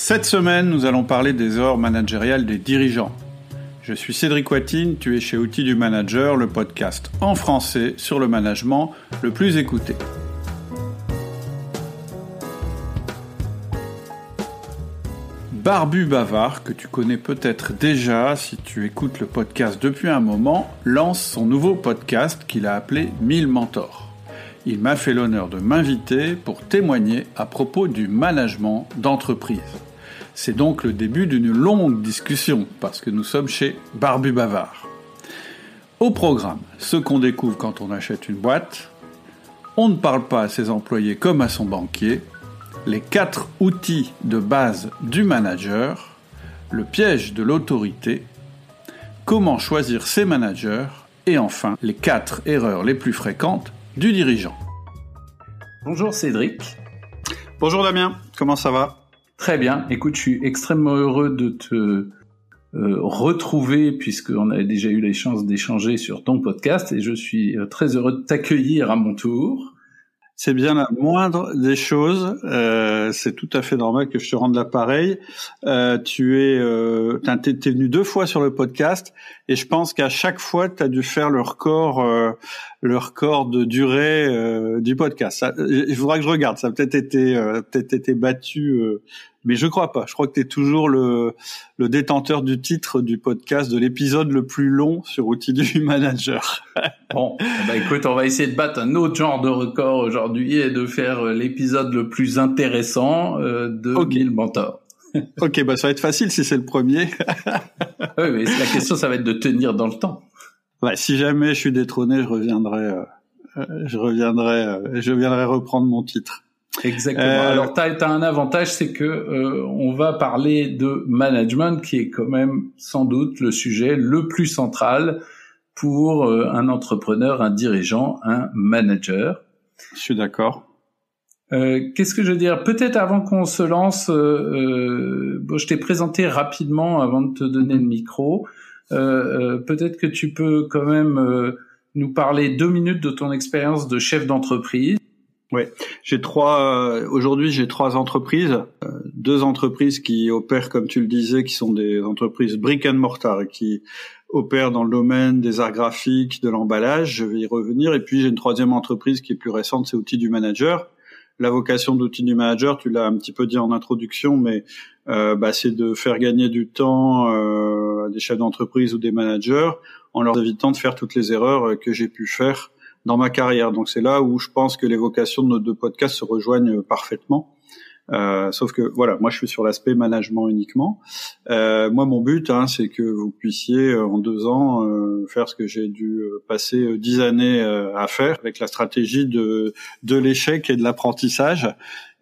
Cette semaine, nous allons parler des heures managériales des dirigeants. Je suis Cédric Watine, tu es chez Outils du Manager, le podcast en français sur le management le plus écouté. Barbu Bavard, que tu connais peut-être déjà si tu écoutes le podcast depuis un moment, lance son nouveau podcast qu'il a appelé 1000 Mentors il m'a fait l'honneur de m'inviter pour témoigner à propos du management d'entreprise. C'est donc le début d'une longue discussion, parce que nous sommes chez Barbu Bavard. Au programme, ce qu'on découvre quand on achète une boîte, on ne parle pas à ses employés comme à son banquier, les quatre outils de base du manager, le piège de l'autorité, comment choisir ses managers, et enfin les quatre erreurs les plus fréquentes du dirigeant. Bonjour Cédric. Bonjour Damien, comment ça va? Très bien, écoute, je suis extrêmement heureux de te euh, retrouver puisqu'on avait déjà eu la chance d'échanger sur ton podcast et je suis euh, très heureux de t'accueillir à mon tour. C'est bien la moindre des choses. Euh, c'est tout à fait normal que je te rende l'appareil. Euh, tu es, euh, t'es, venu deux fois sur le podcast et je pense qu'à chaque fois, tu as dû faire le record, euh, le record de durée euh, du podcast. il faudra que je regarde. Ça a peut-être été, peut-être été battu mais je crois pas. Je crois que tu es toujours le, le détenteur du titre du podcast de l'épisode le plus long sur outils du manager. bon, bah écoute, on va essayer de battre un autre genre de record aujourd'hui et de faire euh, l'épisode le plus intéressant euh, de okay. 1000 mentors. ok, bah ça va être facile si c'est le premier. oui, mais la question, ça va être de tenir dans le temps. Si jamais je suis détrôné, je reviendrai, euh, euh je reviendrai, euh, je viendrai reprendre mon titre. Exactement. Euh, Alors, tu as, un avantage, c'est que on va parler de management, qui est quand même sans doute le sujet le plus central pour un entrepreneur, un dirigeant, un manager. Je suis d'accord. Qu'est-ce que je veux dire? Peut-être avant qu'on se lance, bon, je t'ai présenté rapidement avant de te donner le micro. Peut-être que tu peux quand même nous parler deux minutes de ton expérience de chef d'entreprise oui, j'ai trois. Euh, aujourd'hui, j'ai trois entreprises, euh, deux entreprises qui opèrent, comme tu le disais, qui sont des entreprises brick and mortar qui opèrent dans le domaine des arts graphiques, de l'emballage. Je vais y revenir. Et puis j'ai une troisième entreprise qui est plus récente, c'est Outils du Manager. La vocation d'Outils du Manager, tu l'as un petit peu dit en introduction, mais euh, bah, c'est de faire gagner du temps euh, à des chefs d'entreprise ou des managers en leur évitant de faire toutes les erreurs que j'ai pu faire dans ma carrière. Donc c'est là où je pense que les vocations de nos deux podcasts se rejoignent parfaitement. Euh, sauf que voilà, moi je suis sur l'aspect management uniquement. Euh, moi mon but, hein, c'est que vous puissiez euh, en deux ans euh, faire ce que j'ai dû euh, passer dix années à faire avec la stratégie de de l'échec et de l'apprentissage.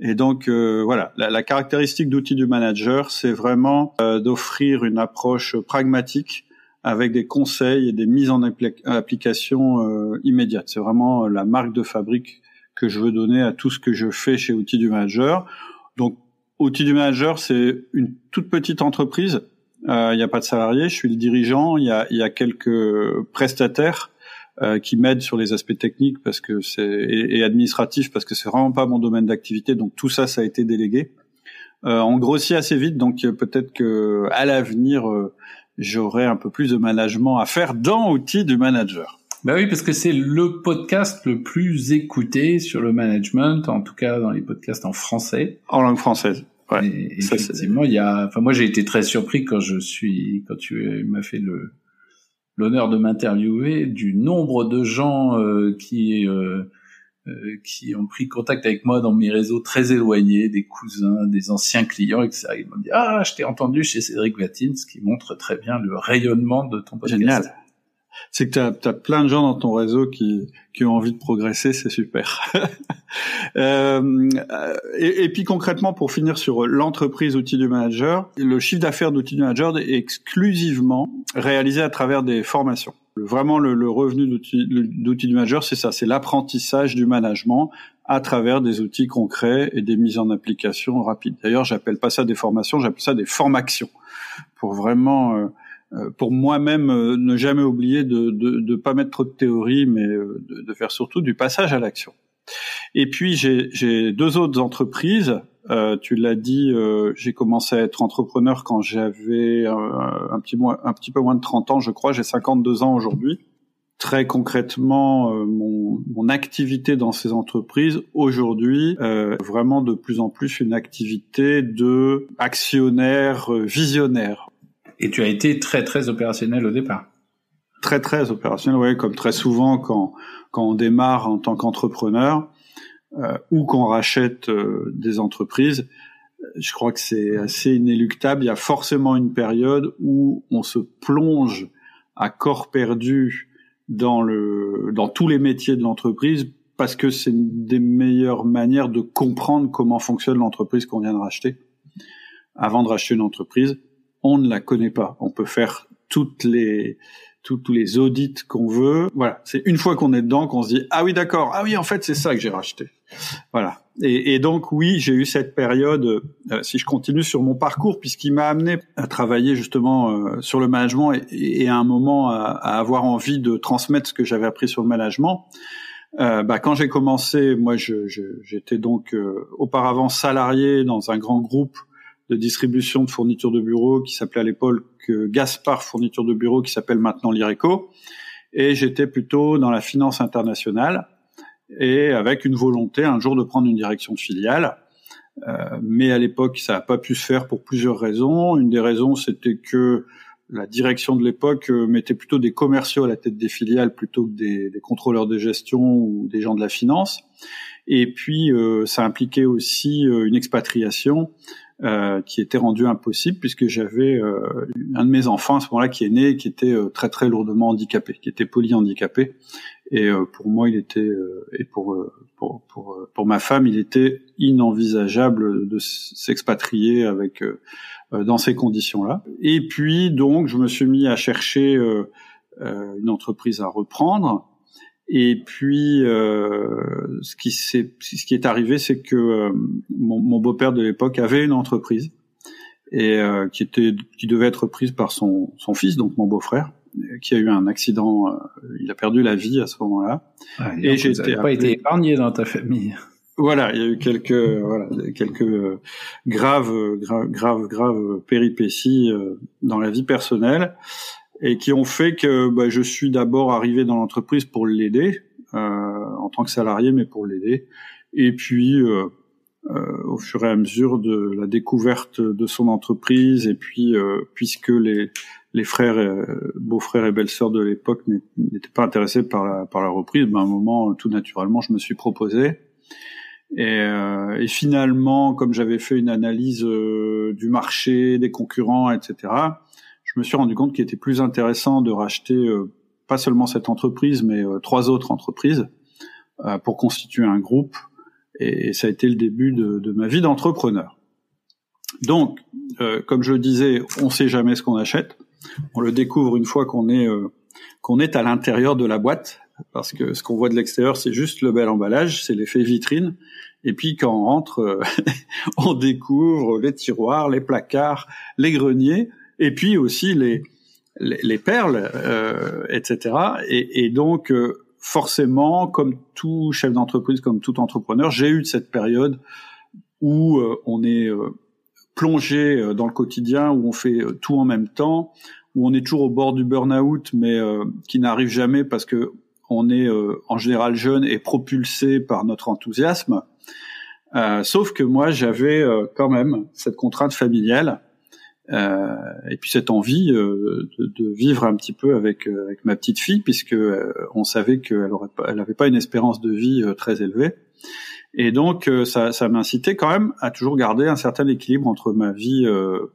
Et donc voilà, la, la caractéristique d'outil du manager, c'est vraiment d'offrir une approche pragmatique avec des conseils et des mises en application euh, immédiates. C'est vraiment euh, la marque de fabrique que je veux donner à tout ce que je fais chez Outils du Manager. Donc, Outils du Manager, c'est une toute petite entreprise. Euh, il n'y a pas de salariés. Je suis le dirigeant. Il y a, quelques prestataires euh, qui m'aident sur les aspects techniques parce que c'est et, et administratifs parce que c'est vraiment pas mon domaine d'activité. Donc tout ça, ça a été délégué. Euh, on grossit assez vite, donc peut-être que à l'avenir, j'aurai un peu plus de management à faire dans Outils du Manager. Bah oui, parce que c'est le podcast le plus écouté sur le management, en tout cas dans les podcasts en français. En langue française. Ouais. effectivement, il y a. Enfin, moi, j'ai été très surpris quand je suis, quand tu m'as fait le l'honneur de m'interviewer du nombre de gens euh, qui euh, euh, qui ont pris contact avec moi dans mes réseaux très éloignés, des cousins, des anciens clients, etc. Ils m'ont dit ah je t'ai entendu chez Cédric Vatine, ce qui montre très bien le rayonnement de ton podcast. Génial. C'est que tu as, plein de gens dans ton réseau qui, qui ont envie de progresser, c'est super. euh, et, puis concrètement, pour finir sur l'entreprise outil du manager, le chiffre d'affaires d'outil du manager est exclusivement réalisé à travers des formations. Vraiment, le, revenu d'outils du manager, c'est ça, c'est l'apprentissage du management à travers des outils concrets et des mises en application rapides. D'ailleurs, j'appelle pas ça des formations, j'appelle ça des formations, pour vraiment, euh, pour moi-même, euh, ne jamais oublier de ne pas mettre trop de théorie, mais de, de, faire surtout du passage à l'action. Et puis j'ai deux autres entreprises. Euh, tu l'as dit, euh, j'ai commencé à être entrepreneur quand j'avais un petit un petit peu moins de 30 ans, je crois. J'ai 52 ans aujourd'hui. Très concrètement, mon, mon, activité dans ces entreprises aujourd'hui, vraiment de plus en plus une activité de actionnaire visionnaire. Et tu as été très très opérationnel au départ très très opérationnel, ouais, comme très souvent quand quand on démarre en tant qu'entrepreneur euh, ou qu'on rachète euh, des entreprises. Je crois que c'est assez inéluctable. Il y a forcément une période où on se plonge à corps perdu dans le dans tous les métiers de l'entreprise parce que c'est une des meilleures manières de comprendre comment fonctionne l'entreprise qu'on vient de racheter. Avant de racheter une entreprise, on ne la connaît pas. On peut faire toutes les tous les audits qu'on veut. Voilà, c'est une fois qu'on est dedans qu'on se dit ah oui d'accord, ah oui en fait c'est ça que j'ai racheté. Voilà. Et, donc oui, j'ai eu cette période. Euh, si je continue sur mon parcours, puisqu'il m'a amené à travailler justement euh, sur le management et, à un moment à, avoir envie de transmettre ce que j'avais appris sur le management. Euh, bah, quand j'ai commencé, moi, j'étais donc auparavant salarié dans un grand groupe de distribution de fournitures de bureaux qui s'appelait à l'époque Gaspard Fourniture de Bureaux, qui s'appelle maintenant l'IRECO. Et j'étais plutôt dans la finance internationale et avec une volonté un jour de prendre une direction de filiale. Euh, mais à l'époque, ça n'a pas pu se faire pour plusieurs raisons. Une des raisons, c'était que la direction de l'époque euh, mettait plutôt des commerciaux à la tête des filiales plutôt que des, des contrôleurs de gestion ou des gens de la finance. Et puis, euh, ça impliquait aussi euh, une expatriation euh, qui était rendu impossible puisque j'avais euh, un de mes enfants à ce moment-là qui est né qui était euh, très très lourdement handicapé, qui était polyhandicapé. Et pour moi, il était et pour, pour pour pour ma femme, il était inenvisageable de s'expatrier avec dans ces conditions-là. Et puis donc, je me suis mis à chercher une entreprise à reprendre et puis, euh, ce qui s'est, ce qui est arrivé, c'est que euh, mon, mon beau-père de l'époque avait une entreprise et euh, qui était, qui devait être prise par son, son fils, donc mon beau-frère, qui a eu un accident. Euh, il a perdu la vie à ce moment-là. Ah, et j'ai pas été épargné dans ta famille. Voilà, il y a eu quelques voilà quelques graves graves graves graves péripéties dans la vie personnelle et qui ont fait que bah, je suis d'abord arrivé dans l'entreprise pour l'aider euh, en tant que salarié, mais pour l'aider. Et puis, euh, euh, au fur et à mesure de la découverte de son entreprise, et puis euh, puisque les les frères, beaux-frères et belles-sœurs de l'époque n'étaient pas intéressés par la par la reprise, ben, à un moment, tout naturellement, je me suis proposé. Et, euh, et, finalement, comme j'avais fait une analyse du marché, des concurrents, etc., je me suis rendu compte qu'il était plus intéressant de racheter euh, pas seulement cette entreprise, mais euh, trois autres entreprises euh, pour constituer un groupe. Et, ça a été le début de, de ma vie d'entrepreneur. Donc, comme je le disais, on sait jamais ce qu'on achète. On le découvre une fois qu'on est qu'on est à l'intérieur de la boîte, parce que ce qu'on voit de l'extérieur, c'est juste le bel emballage, c'est l'effet vitrine. Et puis quand on rentre, on découvre les tiroirs, les placards, les greniers et puis aussi les les, les perles, euh, etc. Et, et donc euh, forcément, comme tout chef d'entreprise, comme tout entrepreneur, j'ai eu cette période où euh, on est euh, plongé dans le quotidien, où on fait tout en même temps, où on est toujours au bord du burn-out, mais qui n'arrive jamais parce que on est en général jeune et propulsé par notre enthousiasme. sauf que moi, j'avais quand même cette contrainte familiale euh, et puis cette envie euh, de, vivre un petit peu avec, euh, ma petite fille, puisque on savait qu'elle n'avait pas une espérance de vie très élevée. Et donc ça, ça m'incitait quand même à toujours garder un certain équilibre entre ma vie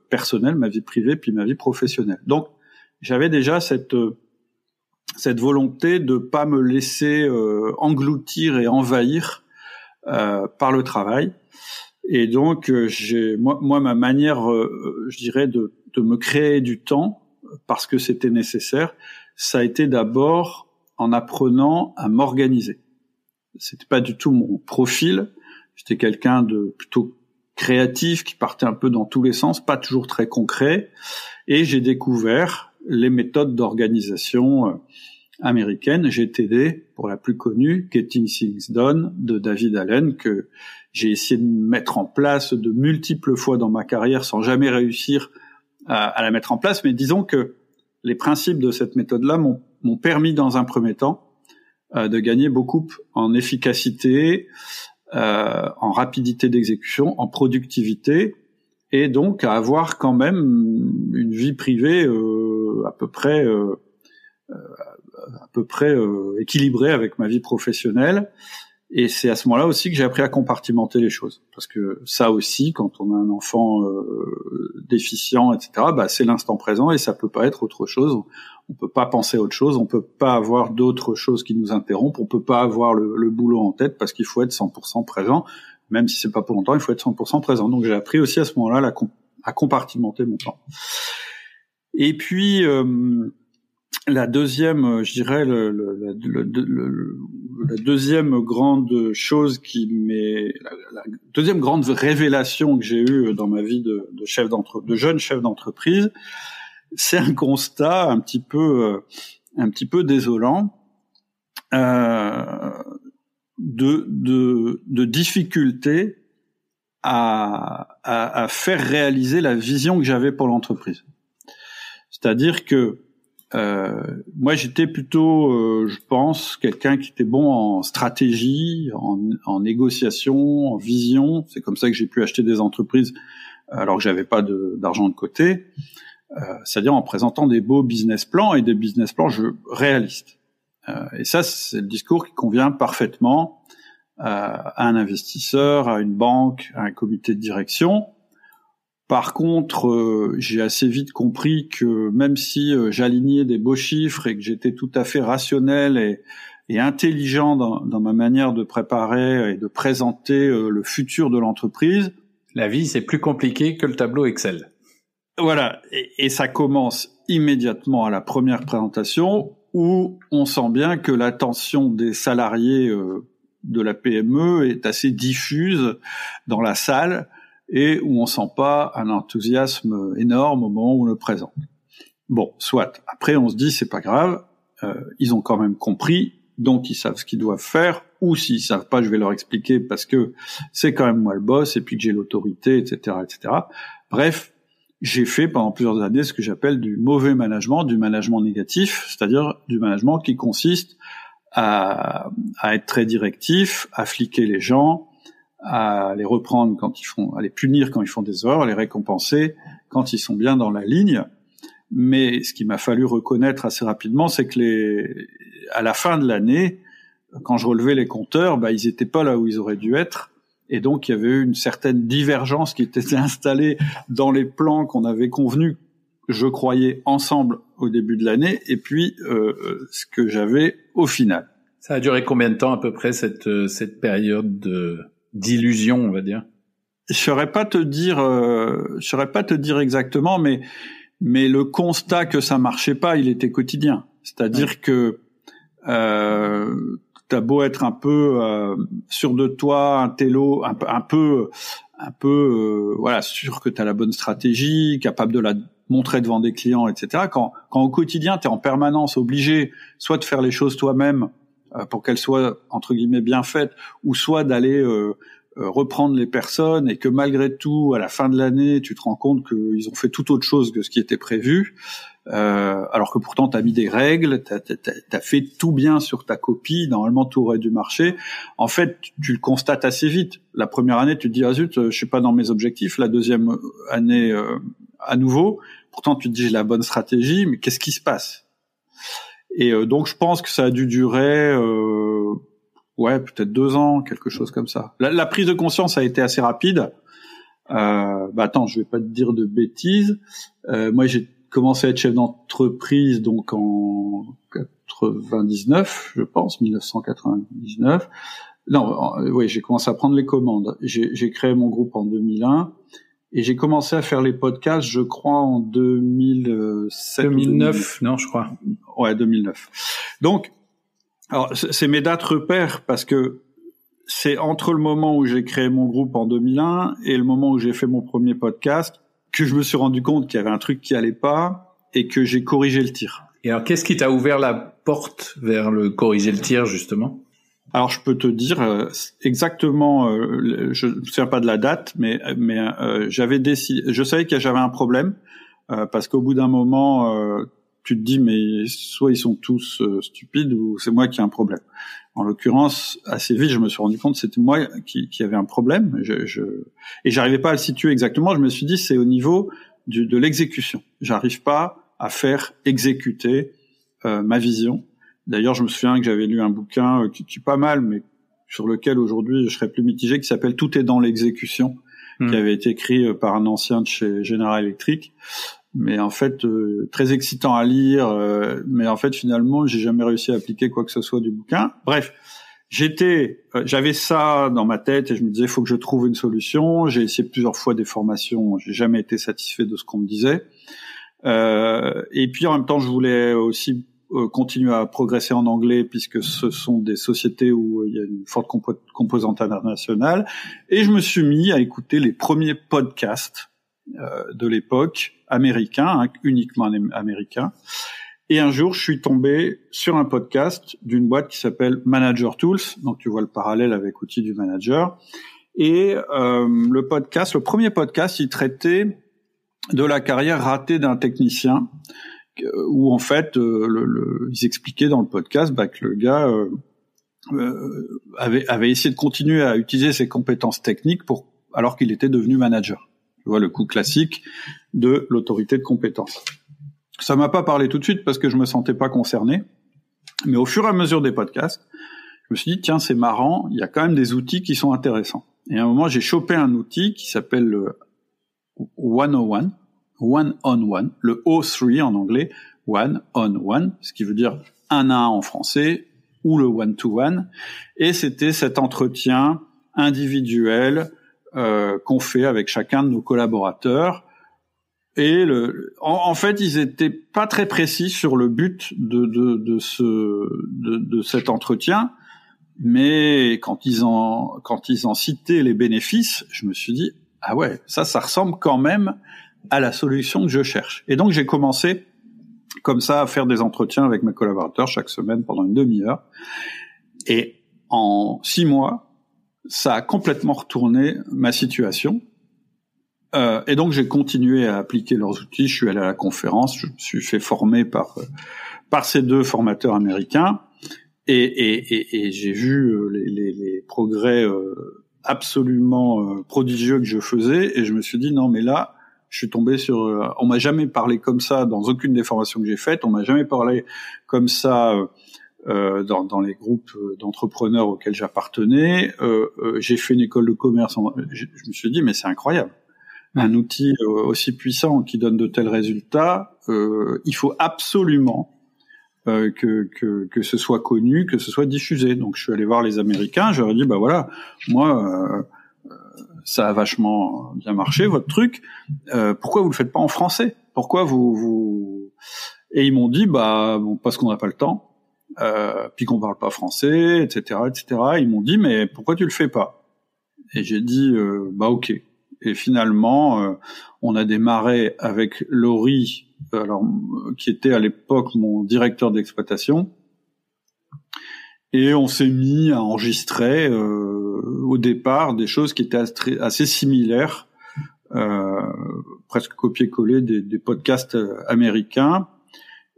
personnelle, ma vie privée, puis ma vie professionnelle. Donc j'avais déjà cette cette volonté de pas me laisser engloutir et envahir par le travail et donc, euh, j'ai moi, moi, ma manière, euh, je dirais, de, de me créer du temps parce que c'était nécessaire, ça a été d'abord en apprenant à m'organiser. C'était pas du tout mon profil. J'étais quelqu'un de plutôt créatif qui partait un peu dans tous les sens, pas toujours très concret. Et j'ai découvert les méthodes d'organisation américaine, GTD, pour la plus connue, Getting Things Done, de David Allen, que j'ai essayé de mettre en place de multiples fois dans ma carrière sans jamais réussir à, la mettre en place. Mais disons que les principes de cette méthode-là m'ont permis dans un premier temps euh, de gagner beaucoup en efficacité, euh, en rapidité d'exécution, en productivité, et donc à avoir quand même une vie privée euh, à peu près euh, euh à peu près euh, équilibrée avec ma vie professionnelle et c'est à ce moment-là aussi que j'ai appris à compartimenter les choses. Parce que ça aussi, quand on a un enfant euh, déficient, etc., bah, c'est l'instant présent et ça peut pas être autre chose. On peut pas penser à autre chose, on peut pas avoir d'autres choses qui nous interrompent, on peut pas avoir le, le boulot en tête parce qu'il faut être 100% présent. Même si c'est pas pour longtemps, il faut être 100% présent. Donc j'ai appris aussi à ce moment-là à compartimenter mon temps. Et puis, euh, la deuxième, euh, je dirais, la deuxième grande chose qui m'est, la, deuxième grande révélation que j'ai eue dans ma vie de, chef d'entre, de jeune chef d'entreprise, c'est un constat un petit peu, euh, un petit peu désolant euh, de, de, difficulté à, à, faire réaliser la vision que j'avais pour l'entreprise. C'est-à-dire que moi, j'étais plutôt, euh, je pense, quelqu'un qui était bon en stratégie, en, négociation, en vision. C'est comme ça que j'ai pu acheter des entreprises alors que j'avais pas d'argent de, côté. Euh, C'est-à-dire en présentant des beaux business plans et des business plans je, réalistes. Euh, et ça, c'est le discours qui convient parfaitement euh, à un investisseur, à une banque, à un comité de direction. Par contre, euh, j'ai assez vite compris que même si euh, j'alignais des beaux chiffres et que j'étais tout à fait rationnel et, intelligent dans, ma manière de préparer et de présenter euh, le futur de l'entreprise, la vie c'est plus compliqué que le tableau Excel. Voilà, et, ça commence immédiatement à la première présentation où on sent bien que l'attention des salariés de la PME est assez diffuse dans la salle et où on sent pas un enthousiasme énorme au moment où on le présente. Bon, soit. Après, on se dit c'est pas grave, euh, ils ont quand même compris, donc ils savent ce qu'ils doivent faire, ou s'ils savent pas, je vais leur expliquer parce que c'est quand même moi le boss et puis que j'ai l'autorité, etc., etc. Bref, j'ai fait pendant plusieurs années ce que j'appelle du mauvais management, du management négatif, c'est-à-dire du management qui consiste à, à être très directif, à fliquer les gens, à les reprendre quand ils font, à les punir quand ils font des erreurs, à les récompenser quand ils sont bien dans la ligne. Mais ce qu'il m'a fallu reconnaître assez rapidement, c'est que les, à la fin de l'année, quand je relevais les compteurs, bah, ils étaient pas là où ils auraient dû être. Et donc, il y avait eu une certaine divergence qui était installée dans les plans qu'on avait convenus, je croyais, ensemble au début de l'année, et puis euh, ce que j'avais au final. Ça a duré combien de temps à peu près cette, euh, cette période de, d'illusion, on va dire. Je saurais pas te dire, euh, je saurais pas te dire exactement, mais mais le constat que ça marchait pas, il était quotidien. C'est-à-dire que euh, t'as beau être un peu euh, sûr de toi, un télo, un, un peu, un peu, euh, voilà, sûr que tu as la bonne stratégie, capable de la montrer devant des clients, etc. Quand, quand au quotidien, tu es en permanence obligé soit de faire les choses toi-même, pour qu'elle soit entre guillemets bien faite, ou soit d'aller euh, euh, reprendre les personnes et que malgré tout, à la fin de l'année, tu te rends compte qu'ils ont fait tout autre chose que ce qui était prévu, euh, alors que pourtant tu as mis des règles, tu as, fait tout bien sur ta copie, normalement tout aurait dû marcher. En fait, tu le constates assez vite. La première année, tu te dis, ah zut, je suis pas dans mes objectifs. La deuxième année, à nouveau, pourtant tu te dis, j'ai la bonne stratégie, mais qu'est-ce qui se passe? Et euh, donc je pense que ça a dû durer, euh, ouais, peut-être deux ans, quelque chose comme ça. La, prise de conscience a été assez rapide. Euh, bah attends, je vais pas te dire de bêtises. Euh, moi, j'ai commencé à être chef d'entreprise donc en 99, je pense, 1999. Non, oui, j'ai commencé à prendre les commandes. J'ai créé mon groupe en 2001 et j'ai commencé à faire les podcasts, je crois, en 2007. 2009, non, je crois. Ouais, 2009. Donc, alors c'est mes dates repères parce que c'est entre le moment où j'ai créé mon groupe en 2001 et le moment où j'ai fait mon premier podcast que je me suis rendu compte qu'il y avait un truc qui allait pas et que j'ai corrigé le tir. Et alors, qu'est-ce qui t'a ouvert la porte vers le corriger le tir, justement? Alors je peux te dire euh, exactement, euh, je ne me souviens pas de la date, mais mais euh, j'avais décidé, je savais que j'avais un problème parce qu'au bout d'un moment, tu te dis mais soit ils sont tous stupides ou c'est moi qui ai un problème. En l'occurrence, assez vite, je me suis rendu compte que c'était moi qui, qui avait un problème. Je, je... Et j'arrivais pas à le situer exactement. Je me suis dit c'est au niveau du, de l'exécution. J'arrive pas à faire exécuter ma vision D'ailleurs, je me souviens que j'avais lu un bouquin euh, qui, qui, est pas mal, mais sur lequel aujourd'hui je serais plus mitigé, qui s'appelle Tout est dans l'exécution, qui hmm. avait été écrit euh, par un ancien de chez General Electric. Mais en fait, euh, très excitant à lire. mais en fait, finalement, j'ai jamais réussi à appliquer quoi que ce soit du bouquin. Bref, j'étais, j'avais ça dans ma tête et je me disais, il faut que je trouve une solution. J'ai essayé plusieurs fois des formations, j'ai jamais été satisfait de ce qu'on me disait. et puis en même temps, je voulais aussi euh, continuer à progresser en anglais puisque ce sont des sociétés où euh, il y a une forte composante internationale. Et je me suis mis à écouter les premiers podcasts euh, de l'époque américains, hein, uniquement américains. Et un jour, je suis tombé sur un podcast d'une boîte qui s'appelle Manager Tools. Donc, tu vois le parallèle avec outils du manager. Et euh, le podcast, le premier podcast, il traitait de la carrière ratée d'un technicien où en fait, euh, le, ils expliquaient dans le podcast bah, que le gars euh, euh, avait, avait essayé de continuer à utiliser ses compétences techniques pour alors qu'il était devenu manager. Tu vois le coup classique de l'autorité de compétence. Ça m'a pas parlé tout de suite parce que je me sentais pas concerné, mais au fur et à mesure des podcasts, je me suis dit tiens c'est marrant, il y a quand même des outils qui sont intéressants. Et à un moment j'ai chopé un outil qui s'appelle le 101 one on one, le O3 en anglais, one on one, ce qui veut dire un à un en français, ou le one to one. Et c'était cet entretien individuel euh, qu'on fait avec chacun de nos collaborateurs. Et le, en, fait, ils étaient pas très précis sur le but de, de, de ce de, de, cet entretien, mais quand ils en quand ils en citaient les bénéfices, je me suis dit ah ouais, ça, ça ressemble quand même à la solution que je cherche. Et donc j'ai commencé comme ça à faire des entretiens avec mes collaborateurs chaque semaine pendant une demi-heure. Et en six mois, ça a complètement retourné ma situation. Euh, et donc j'ai continué à appliquer leurs outils. Je suis allé à la conférence, je me suis fait former par par ces deux formateurs américains, et, et, et, et j'ai vu euh, les, les, les progrès euh, absolument euh, prodigieux que je faisais, et je me suis dit non mais là je suis tombé sur. Euh, on m'a jamais parlé comme ça dans aucune des formations que j'ai faites. On m'a jamais parlé comme ça euh, euh dans, dans, les groupes d'entrepreneurs auxquels j'appartenais. Euh, euh, j'ai fait une école de commerce. Je, me suis dit mais c'est incroyable. Un outil aussi puissant qui donne de tels résultats, il faut absolument que, que, que, ce soit connu, que ce soit diffusé. Donc je suis allé voir les Américains, j'aurais dit bah voilà, moi ça a vachement bien marché votre truc. Euh, pourquoi vous le faites pas en français? Pourquoi vous, vous? Et ils m'ont dit bah bon parce qu'on n'a pas le temps, euh, puis qu'on parle pas français, etc., etc. Ils m'ont dit mais pourquoi tu le fais pas? Et j'ai dit euh, bah ok. Et finalement, euh, on a démarré avec Laurie, alors qui était à l'époque mon directeur d'exploitation, et on s'est mis à enregistrer. Euh, au départ des choses qui étaient assez similaires, euh, presque copier-coller des, podcasts euh, américains,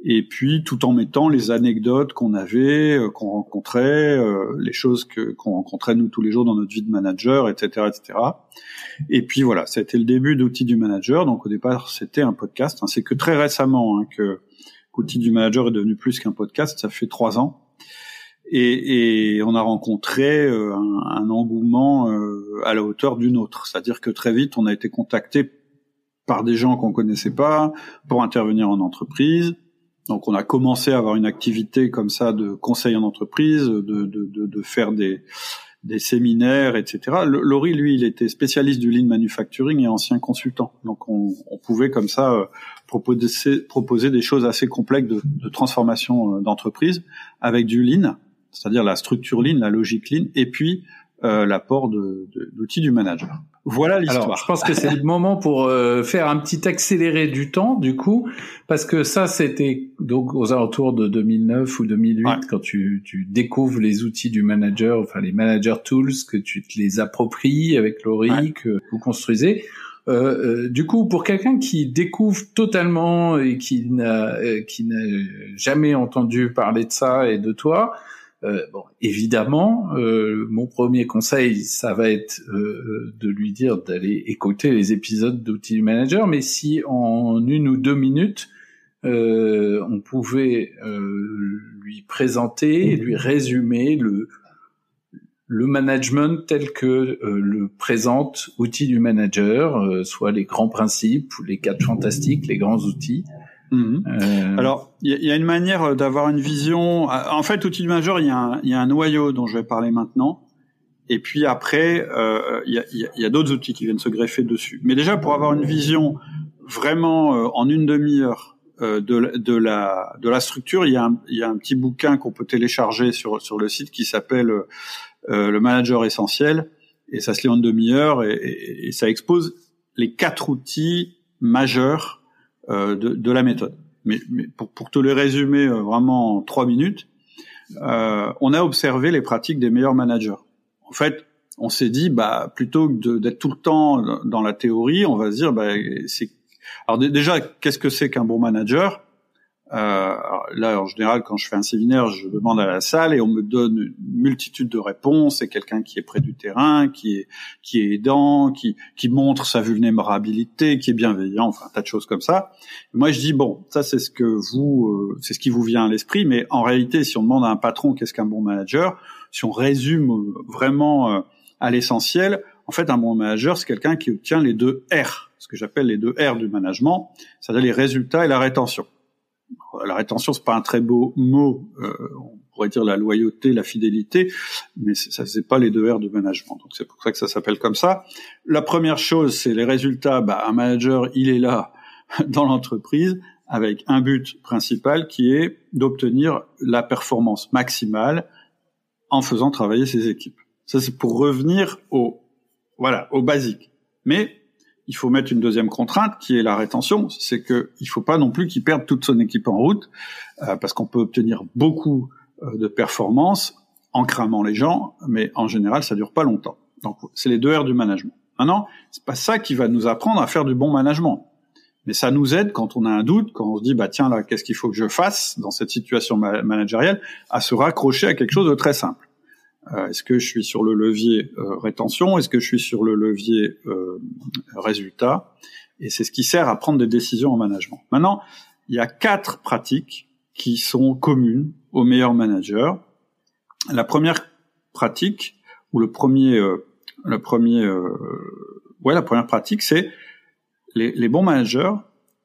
et puis tout en mettant les anecdotes qu'on avait, euh, qu'on rencontrait, les choses que qu'on rencontrait nous tous les jours dans notre vie de manager, etc., etc. Et puis voilà, ça a été le début d'outils du manager. Donc au départ, c'était un podcast. Hein. C'est que très récemment hein, que Outils du manager est devenu plus qu'un podcast. Ça fait trois ans. Et, et, on a rencontré euh, un, un engouement euh, à la hauteur d'une autre. C'est-à-dire que très vite, on a été contacté par des gens qu'on connaissait pas pour intervenir en entreprise. Donc, on a commencé à avoir une activité comme ça de conseil en entreprise, de, de, de, de faire des, des séminaires, etc. Laurie, lui, il était spécialiste du lean manufacturing et ancien consultant. Donc, on, on pouvait comme ça euh, proposer, proposer des choses assez complexes de, de transformation d'entreprise avec du lean c'est-à-dire la structure lean, la logique lean, et puis euh, l'apport d'outils du manager. Voilà l'histoire. Alors, je pense que c'est le moment pour euh, faire un petit accéléré du temps, du coup, parce que ça, c'était donc aux alentours de 2009 ou 2008, quand tu, tu découvres les outils du manager, enfin les manager tools, que tu te les appropries avec Laurie, que vous construisez. Euh, euh, du coup, pour quelqu'un qui découvre totalement et qui n'a euh, qui n'a jamais entendu parler de ça et de toi, euh, bon, évidemment, euh, mon premier conseil, ça va être euh, de lui dire d'aller écouter les épisodes d'Outils Manager, mais si en une ou deux minutes, on pouvait lui présenter, lui résumer le, le management tel que le présente Outils du Manager, soit les grands principes, les quatre fantastiques, les grands outils, Mhm. Euh, Alors, il y, a une manière d'avoir une vision. En fait, outil majeur, il y, a un, noyau dont je vais parler maintenant. Et puis après, euh, il y a, d'autres outils qui viennent se greffer dessus. Mais déjà, pour avoir une vision vraiment euh, en une demi-heure de, la, de la structure, il y a un, petit bouquin qu'on peut télécharger sur, sur le site qui s'appelle Le manager essentiel. Et ça se lit en une demi-heure et ça expose les quatre outils majeurs euh, de, de, la méthode. Mais, mais pour, pour, te le résumer euh, vraiment en trois minutes, euh, on a observé les pratiques des meilleurs managers. En fait, on s'est dit, bah, plutôt que d'être tout le temps dans la théorie, on va se dire, bah, c'est alors déjà, qu'est-ce que c'est qu'un bon manager? euh, là, en général, quand je fais un séminaire, je demande à la salle et on me donne une multitude de réponses. C'est quelqu'un qui est près du terrain, qui est qui est aidant, qui qui montre sa vulnérabilité, qui est bienveillant, enfin un tas de choses comme ça. moi, je dis bon, ça c'est ce que vous, euh, c'est ce qui vous vient à l'esprit. Mais en réalité, si on demande à un patron qu'est-ce qu'un bon manager, si on résume vraiment euh, à l'essentiel, en fait, un bon manager, c'est quelqu'un qui obtient les deux R, ce que j'appelle les deux R du management, c'est-à-dire les résultats et la rétention la rétention c'est pas un très beau mot euh, on pourrait dire la loyauté la fidélité mais ça c'est pas les deux R de management. Donc c'est pour ça que ça s'appelle comme ça. La première chose c'est les résultats. Bah, un manager il est là dans l'entreprise avec un but principal qui est d'obtenir la performance maximale en faisant travailler ses équipes. Ça c'est pour revenir au voilà au basique. Mais il faut mettre une deuxième contrainte qui est la rétention, c'est que il faut pas non plus qu'il perde toute son équipe en route, euh, parce qu'on peut obtenir beaucoup euh, de performances en cramant les gens, mais en général ça dure pas longtemps. Donc c'est les deux R du management. Maintenant, c'est pas ça qui va nous apprendre à faire du bon management, mais ça nous aide quand on a un doute, quand on se dit bah tiens là qu'est-ce qu'il faut que je fasse dans cette situation managériale, à se raccrocher à quelque chose de très simple. Euh, est-ce que je suis sur le levier euh, rétention? Est-ce que je suis sur le levier euh, résultat? Et c'est ce qui sert à prendre des décisions en management. Maintenant, il y a quatre pratiques qui sont communes aux meilleurs managers. La première pratique ou le premier, le premier, ouais, la première pratique, c'est les, les, bons managers.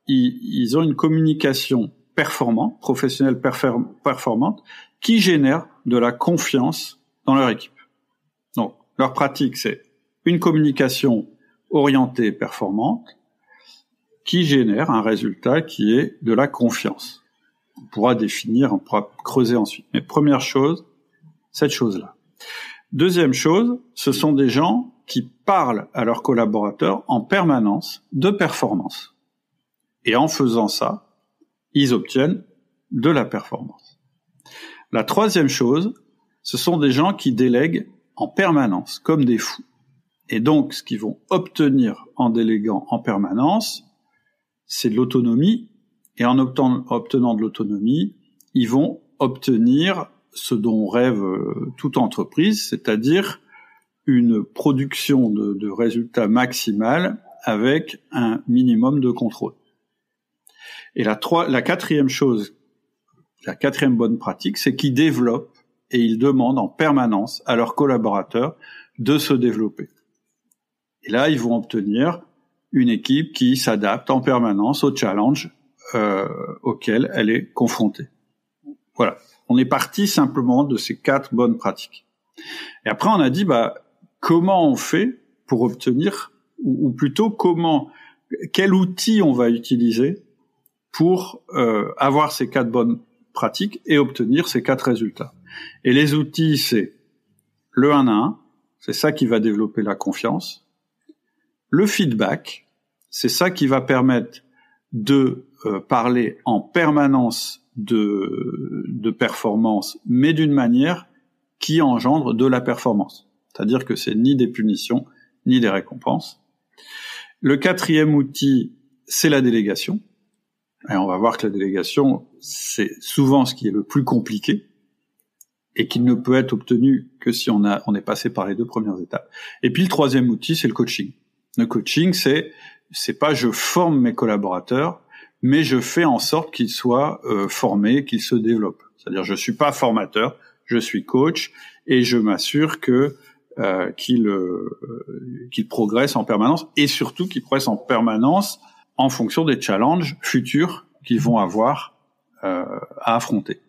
Ils, ils, ont une communication performante, professionnelle performante, qui génère de la confiance dans leur équipe. Donc, leur pratique, c'est une communication orientée performante qui génère un résultat qui est de la confiance. On pourra définir, on pourra creuser ensuite. Mais première chose, cette chose-là. Deuxième chose, ce sont des gens qui parlent à leurs collaborateurs en permanence de performance. Et en faisant ça, ils obtiennent de la performance. La troisième chose, ce sont des gens qui délèguent en permanence, comme des fous. Et donc, ce qu'ils vont obtenir en déléguant en permanence, c'est de l'autonomie. Et en obtenant de l'autonomie, ils vont obtenir ce dont rêve euh, toute entreprise, c'est-à-dire une production de, résultats maximales avec un minimum de contrôle. Et la, la quatrième chose, la quatrième bonne pratique, c'est qu'ils développent et ils demandent en permanence à leurs collaborateurs de se développer. Et là, ils vont obtenir une équipe qui s'adapte en permanence au challenge euh, auquel elle est confrontée. Voilà. On est parti simplement de ces quatre bonnes pratiques. Et après, on a dit, bah, comment on fait pour obtenir, ou, plutôt comment, quel outil on va utiliser pour euh, avoir ces quatre bonnes pratiques et obtenir ces quatre résultats? Et les outils, c'est le 1 à 1, c'est ça qui va développer la confiance. le feedback, c'est ça qui va permettre de euh, parler en permanence de, de performance, mais d'une manière qui engendre de la performance. C'est-à-dire que c'est ni des punitions, ni des récompenses. Le quatrième outil, c'est la délégation. Et on va voir que la délégation, c'est souvent ce qui est le plus compliqué et qui ne peut être obtenu que si on, a, on est passé par les deux premières étapes. Et puis le troisième outil, c'est le coaching. Le coaching, c'est c'est pas je forme mes collaborateurs, mais je fais en sorte qu'ils soient euh, formés, qu'ils se développent. C'est-à-dire, je suis pas formateur, je suis coach et je m'assure que euh, qu'ils euh, progressent en permanence et surtout qu'ils progressent en permanence en fonction des challenges futurs qu'ils vont avoir euh, à affronter.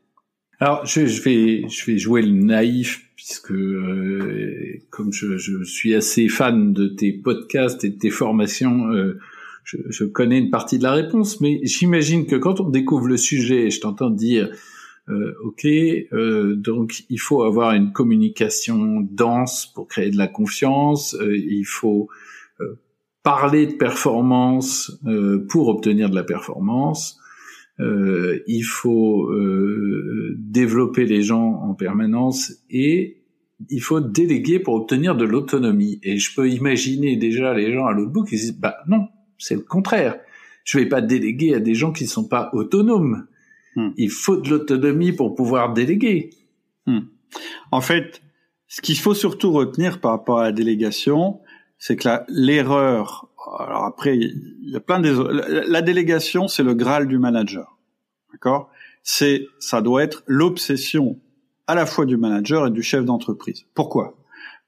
Alors, je, je, vais, je vais jouer le naïf puisque euh, comme je, je, suis assez fan de tes podcasts et de tes formations, euh, je, je, connais une partie de la réponse, mais j'imagine que quand on découvre le sujet, je t'entends dire, euh, ok, euh, donc il faut avoir une communication dense pour créer de la confiance, euh, il faut parler de performance pour obtenir de la performance. Euh, il faut euh, développer les gens en permanence et il faut déléguer pour obtenir de l'autonomie. Et je peux imaginer déjà les gens à l'autre bout qui disent, bah non, c'est le contraire. Je vais pas déléguer à des gens qui ne sont pas autonomes. Hmm. Il faut de l'autonomie pour pouvoir déléguer. Hmm. En fait, ce qu'il faut surtout retenir par rapport à la délégation, c'est que l'erreur, alors après, il y a plein de... La, délégation, c'est le graal du manager. D'accord? C'est, ça doit être l'obsession à la fois du manager et du chef d'entreprise. Pourquoi?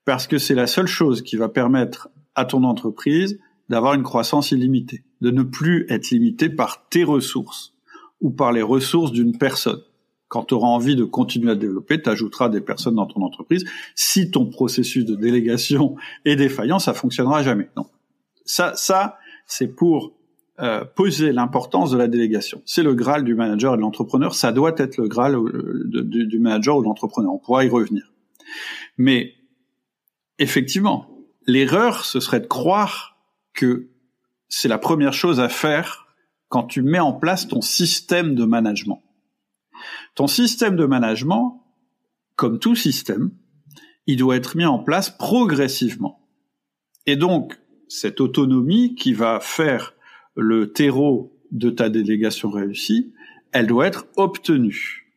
Parce que c'est la seule chose qui va permettre à ton entreprise d'avoir une croissance illimitée, de ne plus être limité par tes ressources ou par les ressources d'une personne. Quand tu auras envie de continuer à développer, tu ajouteras des personnes dans ton entreprise. Si ton processus de délégation est défaillant, ça fonctionnera jamais. Non. Ça, ça, c'est pour euh, poser l'importance de la délégation. C'est le Graal du manager et de l'entrepreneur. Ça doit être le Graal euh, du, manager ou de l'entrepreneur. On pourra y revenir. Mais effectivement, l'erreur, ce serait de croire que c'est la première chose à faire quand tu mets en place ton système de management. Ton système de management, comme tout système, il doit être mis en place progressivement. Et donc, cette autonomie qui va faire le terreau de ta délégation réussie, elle doit être obtenue.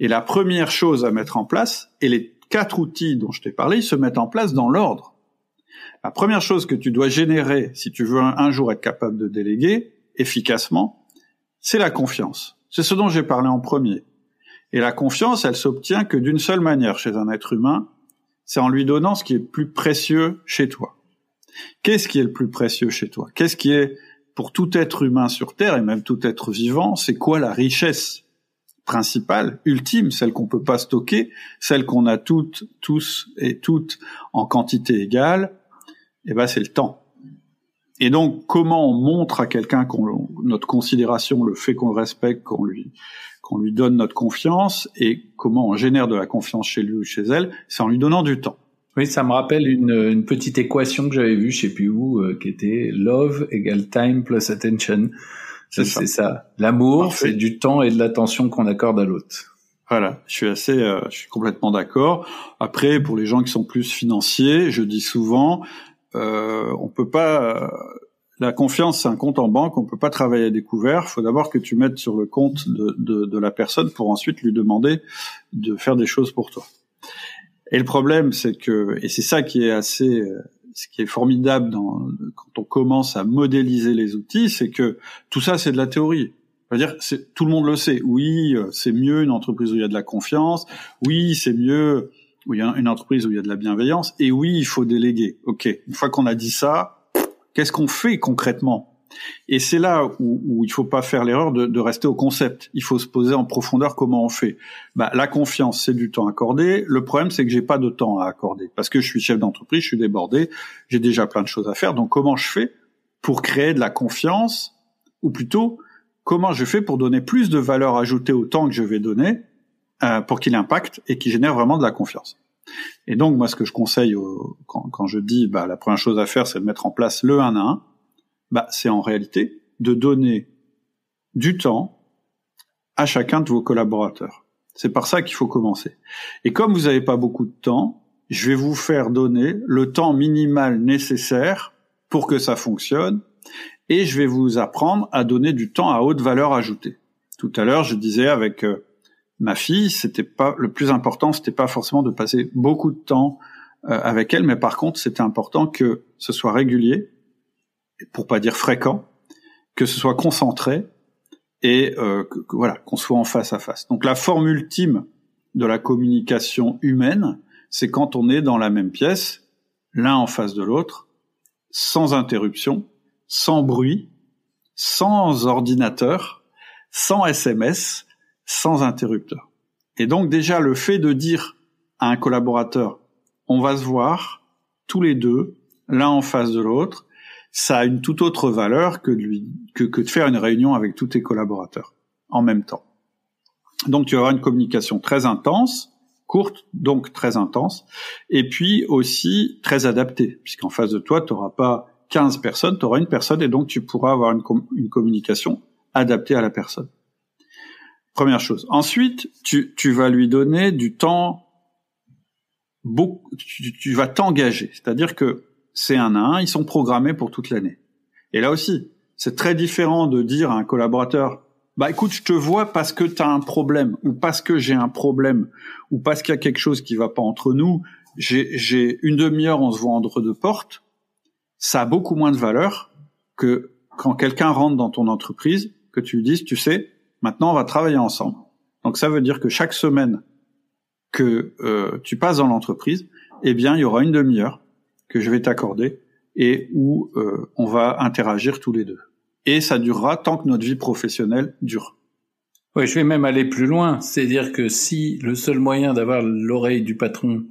Et la première chose à mettre en place, et les quatre outils dont je t'ai parlé, se mettent en place dans l'ordre. La première chose que tu dois générer si tu veux un, jour être capable de déléguer efficacement, c'est la confiance. C'est ce dont j'ai parlé en premier. Et la confiance, elle s'obtient que d'une seule manière chez un être humain, c'est en lui donnant ce qui est plus précieux chez toi. Qu'est-ce qui est le plus précieux chez toi? Qu'est-ce qui est pour tout être humain sur Terre et même tout être vivant, c'est quoi la richesse principale, ultime, celle qu'on peut pas stocker, celle qu'on a toutes, tous et toutes en quantité égale, eh ben c'est le temps. Et donc, comment on montre à quelqu'un qu'on notre considération, le fait qu'on le respecte, qu'on lui qu'on lui donne notre confiance, et comment on génère de la confiance chez lui ou chez elle, c'est en lui donnant du temps. Oui, ça me rappelle une, une petite équation que j'avais vue, je sais plus où, euh, qui était love égale time plus attention. C'est ça. L'amour, c'est du temps et de l'attention qu'on accorde à l'autre. Voilà, je suis assez, euh, je suis complètement d'accord. Après, pour les gens qui sont plus financiers, je dis souvent, euh, on peut pas. la confiance, c'est un compte en banque. On peut pas travailler à découvert. Il faut d'abord que tu mettes sur le compte de, de, de la personne pour ensuite lui demander de faire des choses pour toi. Et le problème, c'est que, et c'est ça qui est assez, euh, ce qui est formidable dans, quand on commence à modéliser les outils, c'est que tout ça, c'est de la théorie. C'est-à-dire, tout le monde le sait. Oui, euh, c'est mieux une entreprise où il y a de la confiance. Oui, c'est mieux où il y a une entreprise où il y a de la bienveillance. Et oui, il faut déléguer. Ok. Une fois qu'on a dit ça, qu'est-ce qu'on fait concrètement? Et c'est là où, où il faut pas faire l'erreur de, de, rester au concept. Il faut se poser en profondeur comment on fait. Bah, la confiance, c'est du temps accordé. Le problème, c'est que j'ai pas de temps à accorder parce que je suis chef d'entreprise, je suis débordé, j'ai déjà plein de choses à faire. Donc, comment je fais pour créer de la confiance, ou plutôt comment je fais pour donner plus de valeur ajoutée au temps que je vais donner euh, pour qu'il impacte et qu'il génère vraiment de la confiance? Et donc, moi, ce que je conseille quand, quand, je dis, bah, la première chose à faire, c'est de mettre en place le 1 à 1, bah, c'est en réalité de donner du temps à chacun de vos collaborateurs. C'est par ça qu'il faut commencer. Et comme vous n'avez pas beaucoup de temps, je vais vous faire donner le temps minimal nécessaire pour que ça fonctionne et je vais vous apprendre à donner du temps à haute valeur ajoutée. Tout à l'heure, je disais avec euh, ma fille, c'était pas le plus important, c'était pas forcément de passer beaucoup de temps euh, avec elle, mais par contre, c'était important que ce soit régulier, pour pas dire fréquent, que ce soit concentré et euh, voilà qu'on soit en face à face. Donc la forme ultime de la communication humaine, c'est quand on est dans la même pièce, l'un en face de l'autre, sans interruption, sans bruit, sans ordinateur, sans SMS, sans interrupteur. Et donc déjà le fait de dire à un collaborateur, on va se voir tous les deux, l'un en face de l'autre, ça a une toute autre valeur que de, lui, que, de faire une réunion avec tous tes collaborateurs en même temps. Donc tu auras une communication très intense, courte, donc très intense, et puis aussi très adaptée, puisqu'en face de toi, tu n'auras pas 15 personnes, tu auras une personne, et donc tu pourras avoir une, communication adaptée à la personne. Première chose. Ensuite, tu, vas lui donner du temps, beaucoup, tu vas t'engager, c'est-à-dire que c'est un à un, ils sont programmés pour toute l'année. Et là aussi, c'est très différent de dire à un collaborateur, bah écoute, je te vois parce que tu as un problème, ou parce que j'ai un problème, ou parce qu'il y a quelque chose qui va pas entre nous, j'ai une demi-heure, on se voit entre deux portes, ça a beaucoup moins de valeur que quand quelqu'un rentre dans ton entreprise, que tu lui dises, tu sais, maintenant on va travailler ensemble. Donc ça veut dire que chaque semaine que euh, tu passes dans l'entreprise, eh bien il y aura une demi-heure que je vais t'accorder et où euh, on va interagir tous les deux. Et ça durera tant que notre vie professionnelle dure. Oui, je vais même aller plus loin. C'est-à-dire que si le seul moyen d'avoir l'oreille du patron,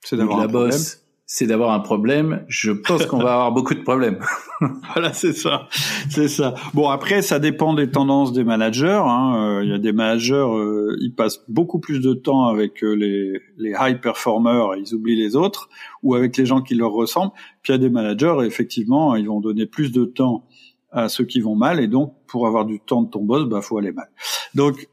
c'est d'avoir la bosse, c'est d'avoir un problème, je pense qu'on va avoir beaucoup de problèmes. voilà, c'est ça, c'est ça. Bon, après, ça dépend des tendances des managers. Hein. Euh, il y a des managers, euh, ils passent beaucoup plus de temps avec euh, les, les high performers, ils oublient les autres, ou avec les gens qui leur ressemblent. Puis il y a des managers, effectivement, ils vont donner plus de temps à ceux qui vont mal, et donc pour avoir du temps de ton boss, bah faut aller mal. Donc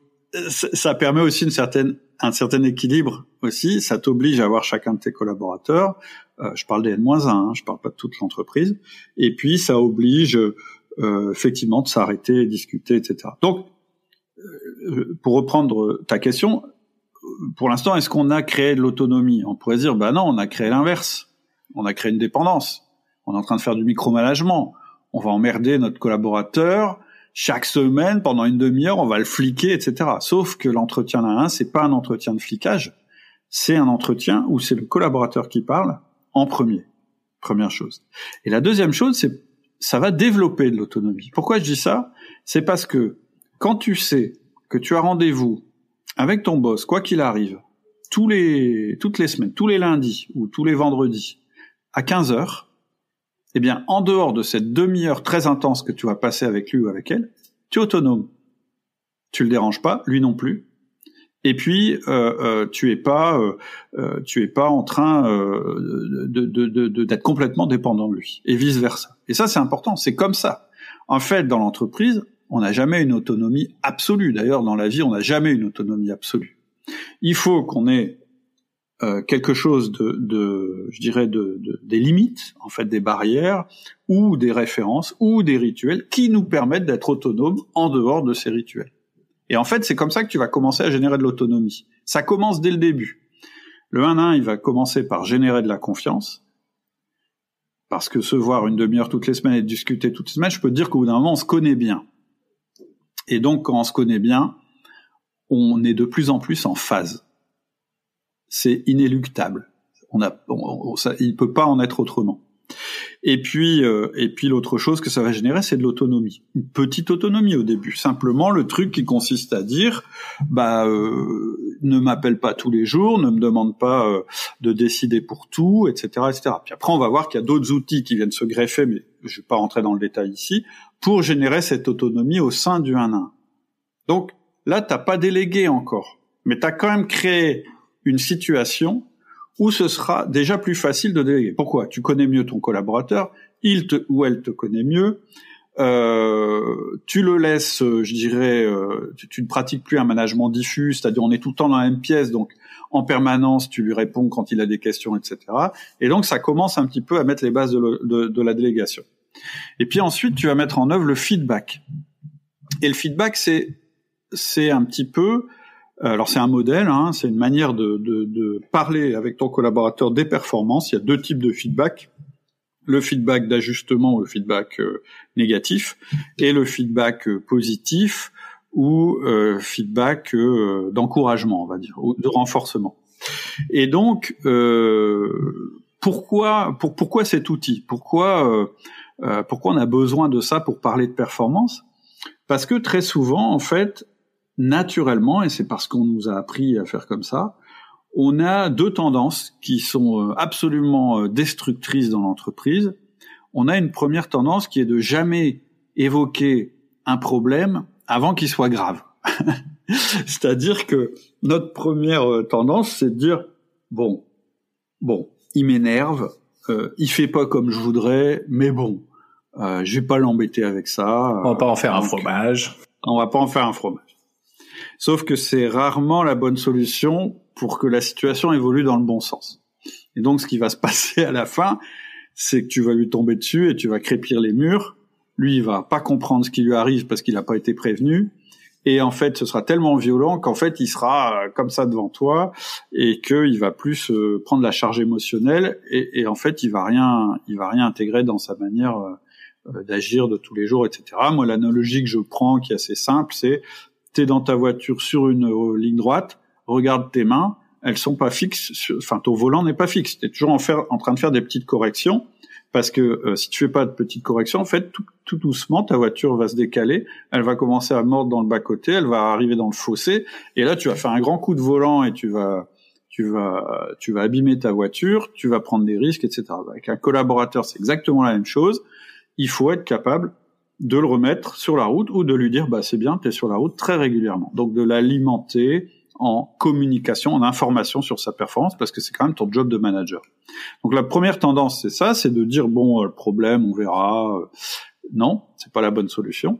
ça permet aussi une certaine un certain équilibre aussi. Ça t'oblige à avoir chacun de tes collaborateurs. Euh, je parle des N-1, hein, je parle pas de toute l'entreprise. Et puis ça oblige euh, effectivement de s'arrêter, discuter, etc. Donc, euh, pour reprendre ta question, pour l'instant, est-ce qu'on a créé de l'autonomie? On pourrait dire, bah non, on a créé l'inverse. On a créé une dépendance. On est en train de faire du micromanagement. On va emmerder notre collaborateur chaque semaine, pendant une demi-heure, on va le fliquer, etc. Sauf que l'entretien d'un un, c'est pas un entretien de flicage, c'est un entretien où c'est le collaborateur qui parle en premier. Première chose. Et la deuxième chose, c'est ça va développer de l'autonomie. Pourquoi je dis ça? C'est parce que quand tu sais que tu as rendez-vous avec ton boss, quoi qu'il arrive, toutes les semaines, tous les lundis ou tous les vendredis, à 15 heures, eh bien, en dehors de cette demi-heure très intense que tu vas passer avec lui ou avec elle, tu es autonome. Tu le déranges pas, lui non plus. Et puis, euh, euh, tu es pas, euh, tu es pas en train d'être complètement dépendant de lui, et vice versa. Et ça, c'est important. C'est comme ça. En fait, dans l'entreprise, on n'a jamais une autonomie absolue. D'ailleurs, dans la vie, on n'a jamais une autonomie absolue. Il faut qu'on ait euh, quelque chose de, de, je dirais, de, de, des limites, en fait, des barrières ou des références ou des rituels qui nous permettent d'être autonomes en dehors de ces rituels. Et en fait, c'est comme ça que tu vas commencer à générer de l'autonomie. Ça commence dès le début. Le 1 1, il va commencer par générer de la confiance. Parce que se voir une demi-heure toutes les semaines et discuter toutes les semaines, je peux te dire qu'au bout d'un moment, on se connaît bien. Et donc, quand on se connaît bien, on est de plus en plus en phase c'est inéluctable. On a, ça, il peut pas en être autrement. Et puis, euh, et puis l'autre chose que ça va générer, c'est de l'autonomie. Une petite autonomie au début. Simplement le truc qui consiste à dire, bah, euh, ne m'appelle pas tous les jours, ne me demande pas euh, de décider pour tout, etc., etc. Puis après, on va voir qu'il y a d'autres outils qui viennent se greffer, mais je vais pas rentrer dans le détail ici, pour générer cette autonomie au sein du 1 1. Donc là, t'as pas délégué encore, mais tu as quand même créé une situation ou ce sera déjà plus facile de déléguer. Pourquoi? Tu connais mieux ton collaborateur, il te, ou elle te connaît mieux, euh, tu le laisses, euh, je dirais, euh, tu, ne pratiques plus un management diffus, c'est-à-dire on est tout le temps dans la même pièce, donc en permanence tu lui réponds quand il a des questions, etc. Et donc ça commence un petit peu à mettre les bases de, la délégation. Et puis ensuite tu vas mettre en œuvre le feedback. Et le feedback c'est c'est un petit peu alors c'est un modèle, hein, c'est une manière de, de, parler avec ton collaborateur des performances. Il y a deux types de feedback le feedback d'ajustement ou le feedback euh, négatif et le feedback euh, positif ou euh, feedback d'encouragement, on va dire, ou de renforcement. Et donc, pourquoi, pour, pourquoi cet outil? Pourquoi, pourquoi on a besoin de ça pour parler de performance? Parce que très souvent, en fait, naturellement, et c'est parce qu'on nous a appris à faire comme ça, on a deux tendances qui sont euh, absolument euh, destructrices dans l'entreprise. On a une première tendance qui est de jamais évoquer un problème avant qu'il soit grave. C'est-à-dire que notre première euh, tendance, c'est de dire bon, bon, il m'énerve, euh, il fait pas comme je voudrais, mais bon, euh, je vais pas l'embêter avec ça. On va pas en faire un fromage. On va pas en faire un fromage. Sauf que c'est rarement la bonne solution pour que la situation évolue dans le bon sens. Et donc, ce qui va se passer à la fin, c'est que tu vas lui tomber dessus et tu vas crépir les murs. Lui, il va pas comprendre ce qui lui arrive parce qu'il n'a pas été prévenu. Et en fait, ce sera tellement violent qu'en fait, il sera euh, comme ça devant toi et qu'il va plus euh, prendre la charge émotionnelle et, et, en fait, il va rien, il va rien intégrer dans sa manière euh, d'agir de tous les jours, etc. Moi, l'analogie que je prends, qui est assez simple, c'est t'es dans ta voiture sur une ligne droite, regarde tes mains, elles sont pas fixes, enfin ton volant n'est pas fixe, tu es toujours en, train de faire des petites corrections, parce que euh, si tu fais pas de petites corrections, en fait, tout, doucement, ta voiture va se décaler, elle va commencer à mordre dans le bas-côté, elle va arriver dans le fossé, et là tu vas faire un grand coup de volant et tu vas tu vas tu vas abîmer ta voiture, tu vas prendre des risques, etc. Avec un collaborateur, c'est exactement la même chose. Il faut être capable de le remettre sur la route ou de lui dire bah c'est bien, tu es sur la route très régulièrement. Donc de l'alimenter, en communication, en information sur sa performance, parce que c'est quand même ton job de manager. Donc la première tendance, c'est ça, c'est de dire bon, euh, le problème, on verra. Euh, non, c'est pas la bonne solution.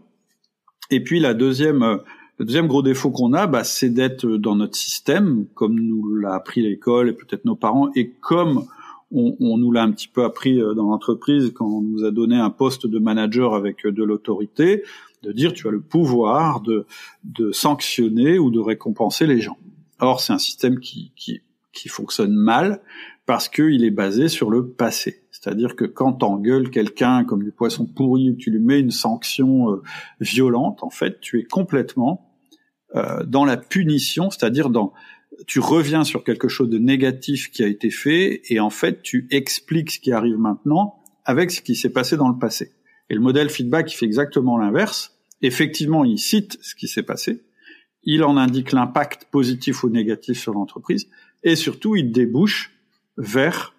Et puis la deuxième, euh, le deuxième gros défaut qu'on a, bah, c'est d'être dans notre système, comme nous l'a appris l'école et peut-être nos parents, et comme on, on nous l'a un petit peu appris dans l'entreprise quand on nous a donné un poste de manager avec de l'autorité de dire tu as le pouvoir de, de sanctionner ou de récompenser les gens. Or, c'est un système qui, qui, qui fonctionne mal parce qu'il est basé sur le passé. C'est-à-dire que quand t'engueules quelqu'un comme du poisson pourri ou tu lui mets une sanction euh, violente, en fait, tu es complètement euh, dans la punition, c'est-à-dire dans tu reviens sur quelque chose de négatif qui a été fait et en fait tu expliques ce qui arrive maintenant avec ce qui s'est passé dans le passé. Et le modèle feedback, il fait exactement l'inverse. Effectivement, il cite ce qui s'est passé, il en indique l'impact positif ou négatif sur l'entreprise, et surtout, il débouche vers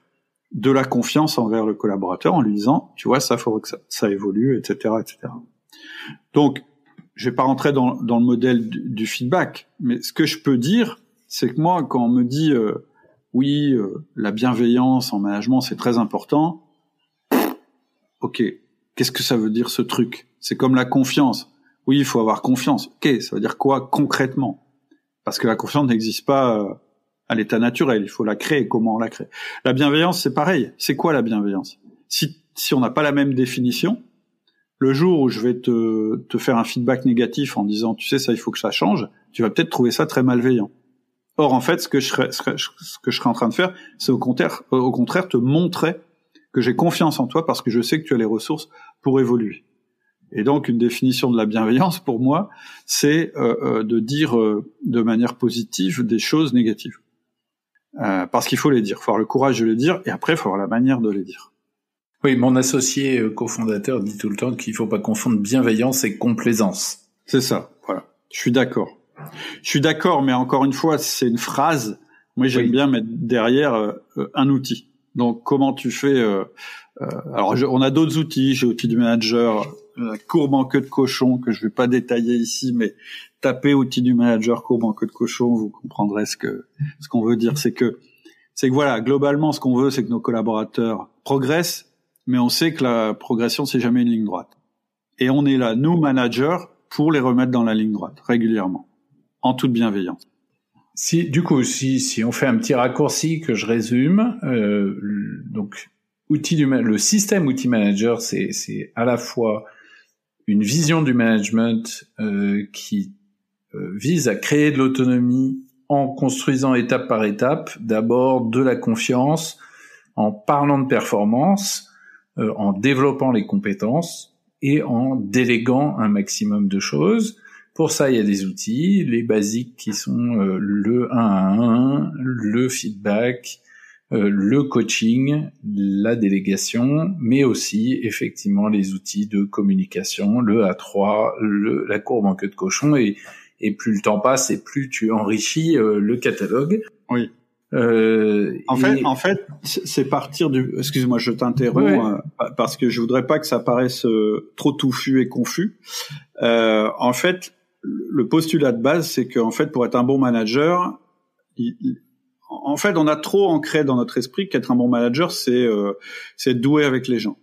de la confiance envers le collaborateur en lui disant, tu vois, ça faut que ça, évolue, etc., etc. Donc, je vais pas rentrer dans, le modèle du, feedback, mais ce que je peux dire, c'est que moi, quand on me dit, euh, oui, euh, la bienveillance en management, c'est très important, ok, Qu'est-ce que ça veut dire ce truc? C'est comme la confiance. Oui, il faut avoir confiance. Ok, ça veut dire quoi concrètement? Parce que la confiance n'existe pas euh, à l'état naturel. Il faut la créer. Comment on la crée? La bienveillance, c'est pareil. C'est quoi la bienveillance? Si, si on n'a pas la même définition, le jour où je vais te, te faire un feedback négatif en disant, tu sais, ça, il faut que ça change, tu vas peut-être trouver ça très malveillant. Or, en fait, ce que je serais, ce que je serais en train de faire, c'est au contraire, au contraire, te montrer que j'ai confiance en toi parce que je sais que tu as les ressources pour évoluer. Et donc une définition de la bienveillance pour moi, c'est euh, euh, de dire euh, de manière positive des choses négatives. parce qu'il faut les dire, il faut avoir le courage de les dire, et après il faut avoir la manière de les dire. Oui, mon associé cofondateur dit tout le temps qu'il faut pas confondre bienveillance et complaisance. C'est ça, voilà. Je suis d'accord. Je suis d'accord, mais encore une fois, c'est une phrase. Moi, j'aime bien mettre derrière un outil. Donc, comment tu fais euh, euh, Alors, on a d'autres outils. J'ai outil du manager, la courbe en queue de cochon que je vais pas détailler ici, mais tapez outil du manager courbe en queue de cochon, vous comprendrez ce que ce qu'on veut dire. C'est que c'est que voilà, globalement, ce qu'on veut, c'est que nos collaborateurs progressent, mais on sait que la progression, c'est jamais une ligne droite. Et on est là, nous, managers, pour les remettre dans la ligne droite, régulièrement, en toute bienveillance. Si, du coup, si, si on fait un petit raccourci que je résume, euh, donc, outil du, le système outil manager, c'est, à la fois une vision du management euh, qui euh, vise à créer de l'autonomie en construisant étape par étape, d'abord de la confiance, en parlant de performance, euh, en développant les compétences et en déléguant un maximum de choses. Pour ça, il y a des outils, les basiques qui sont euh, le 1 à 1, le feedback, euh, le coaching, la délégation, mais aussi effectivement les outils de communication, le A3, le, la courbe en queue de cochon, et, et plus le temps passe et plus tu enrichis euh, le catalogue. Oui. Euh, en fait, en fait, c'est partir du. Excuse-moi, je t'interromps euh, parce que je voudrais pas que ça paraisse trop touffu et confus. Euh, en fait, le postulat de base, c'est qu'en fait, pour être un bon manager, en fait, on a trop ancré dans notre esprit qu'être un bon manager, c'est euh, être doué avec les gens.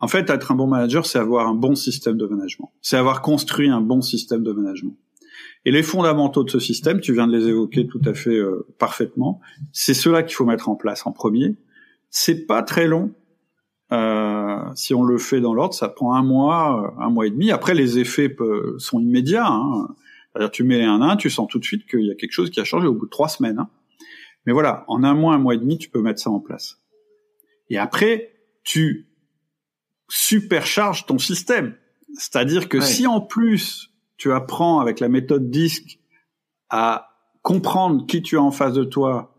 En fait, être un bon manager, c'est avoir un bon système de management. C'est avoir construit un bon système de management. Et les fondamentaux de ce système, tu viens de les évoquer tout à fait euh, parfaitement. C'est cela qu'il faut mettre en place en premier. C'est pas très long. Euh, si on le fait dans l'ordre, ça prend un mois, un mois et demi. Après, les effets sont immédiats. Hein. C'est-à-dire, tu mets un 1, tu sens tout de suite qu'il y a quelque chose qui a changé au bout de trois semaines. Hein. Mais voilà, en un mois, un mois et demi, tu peux mettre ça en place. Et après, tu supercharges ton système. C'est-à-dire que si en plus, tu apprends avec la méthode DISC à comprendre qui tu as en face de toi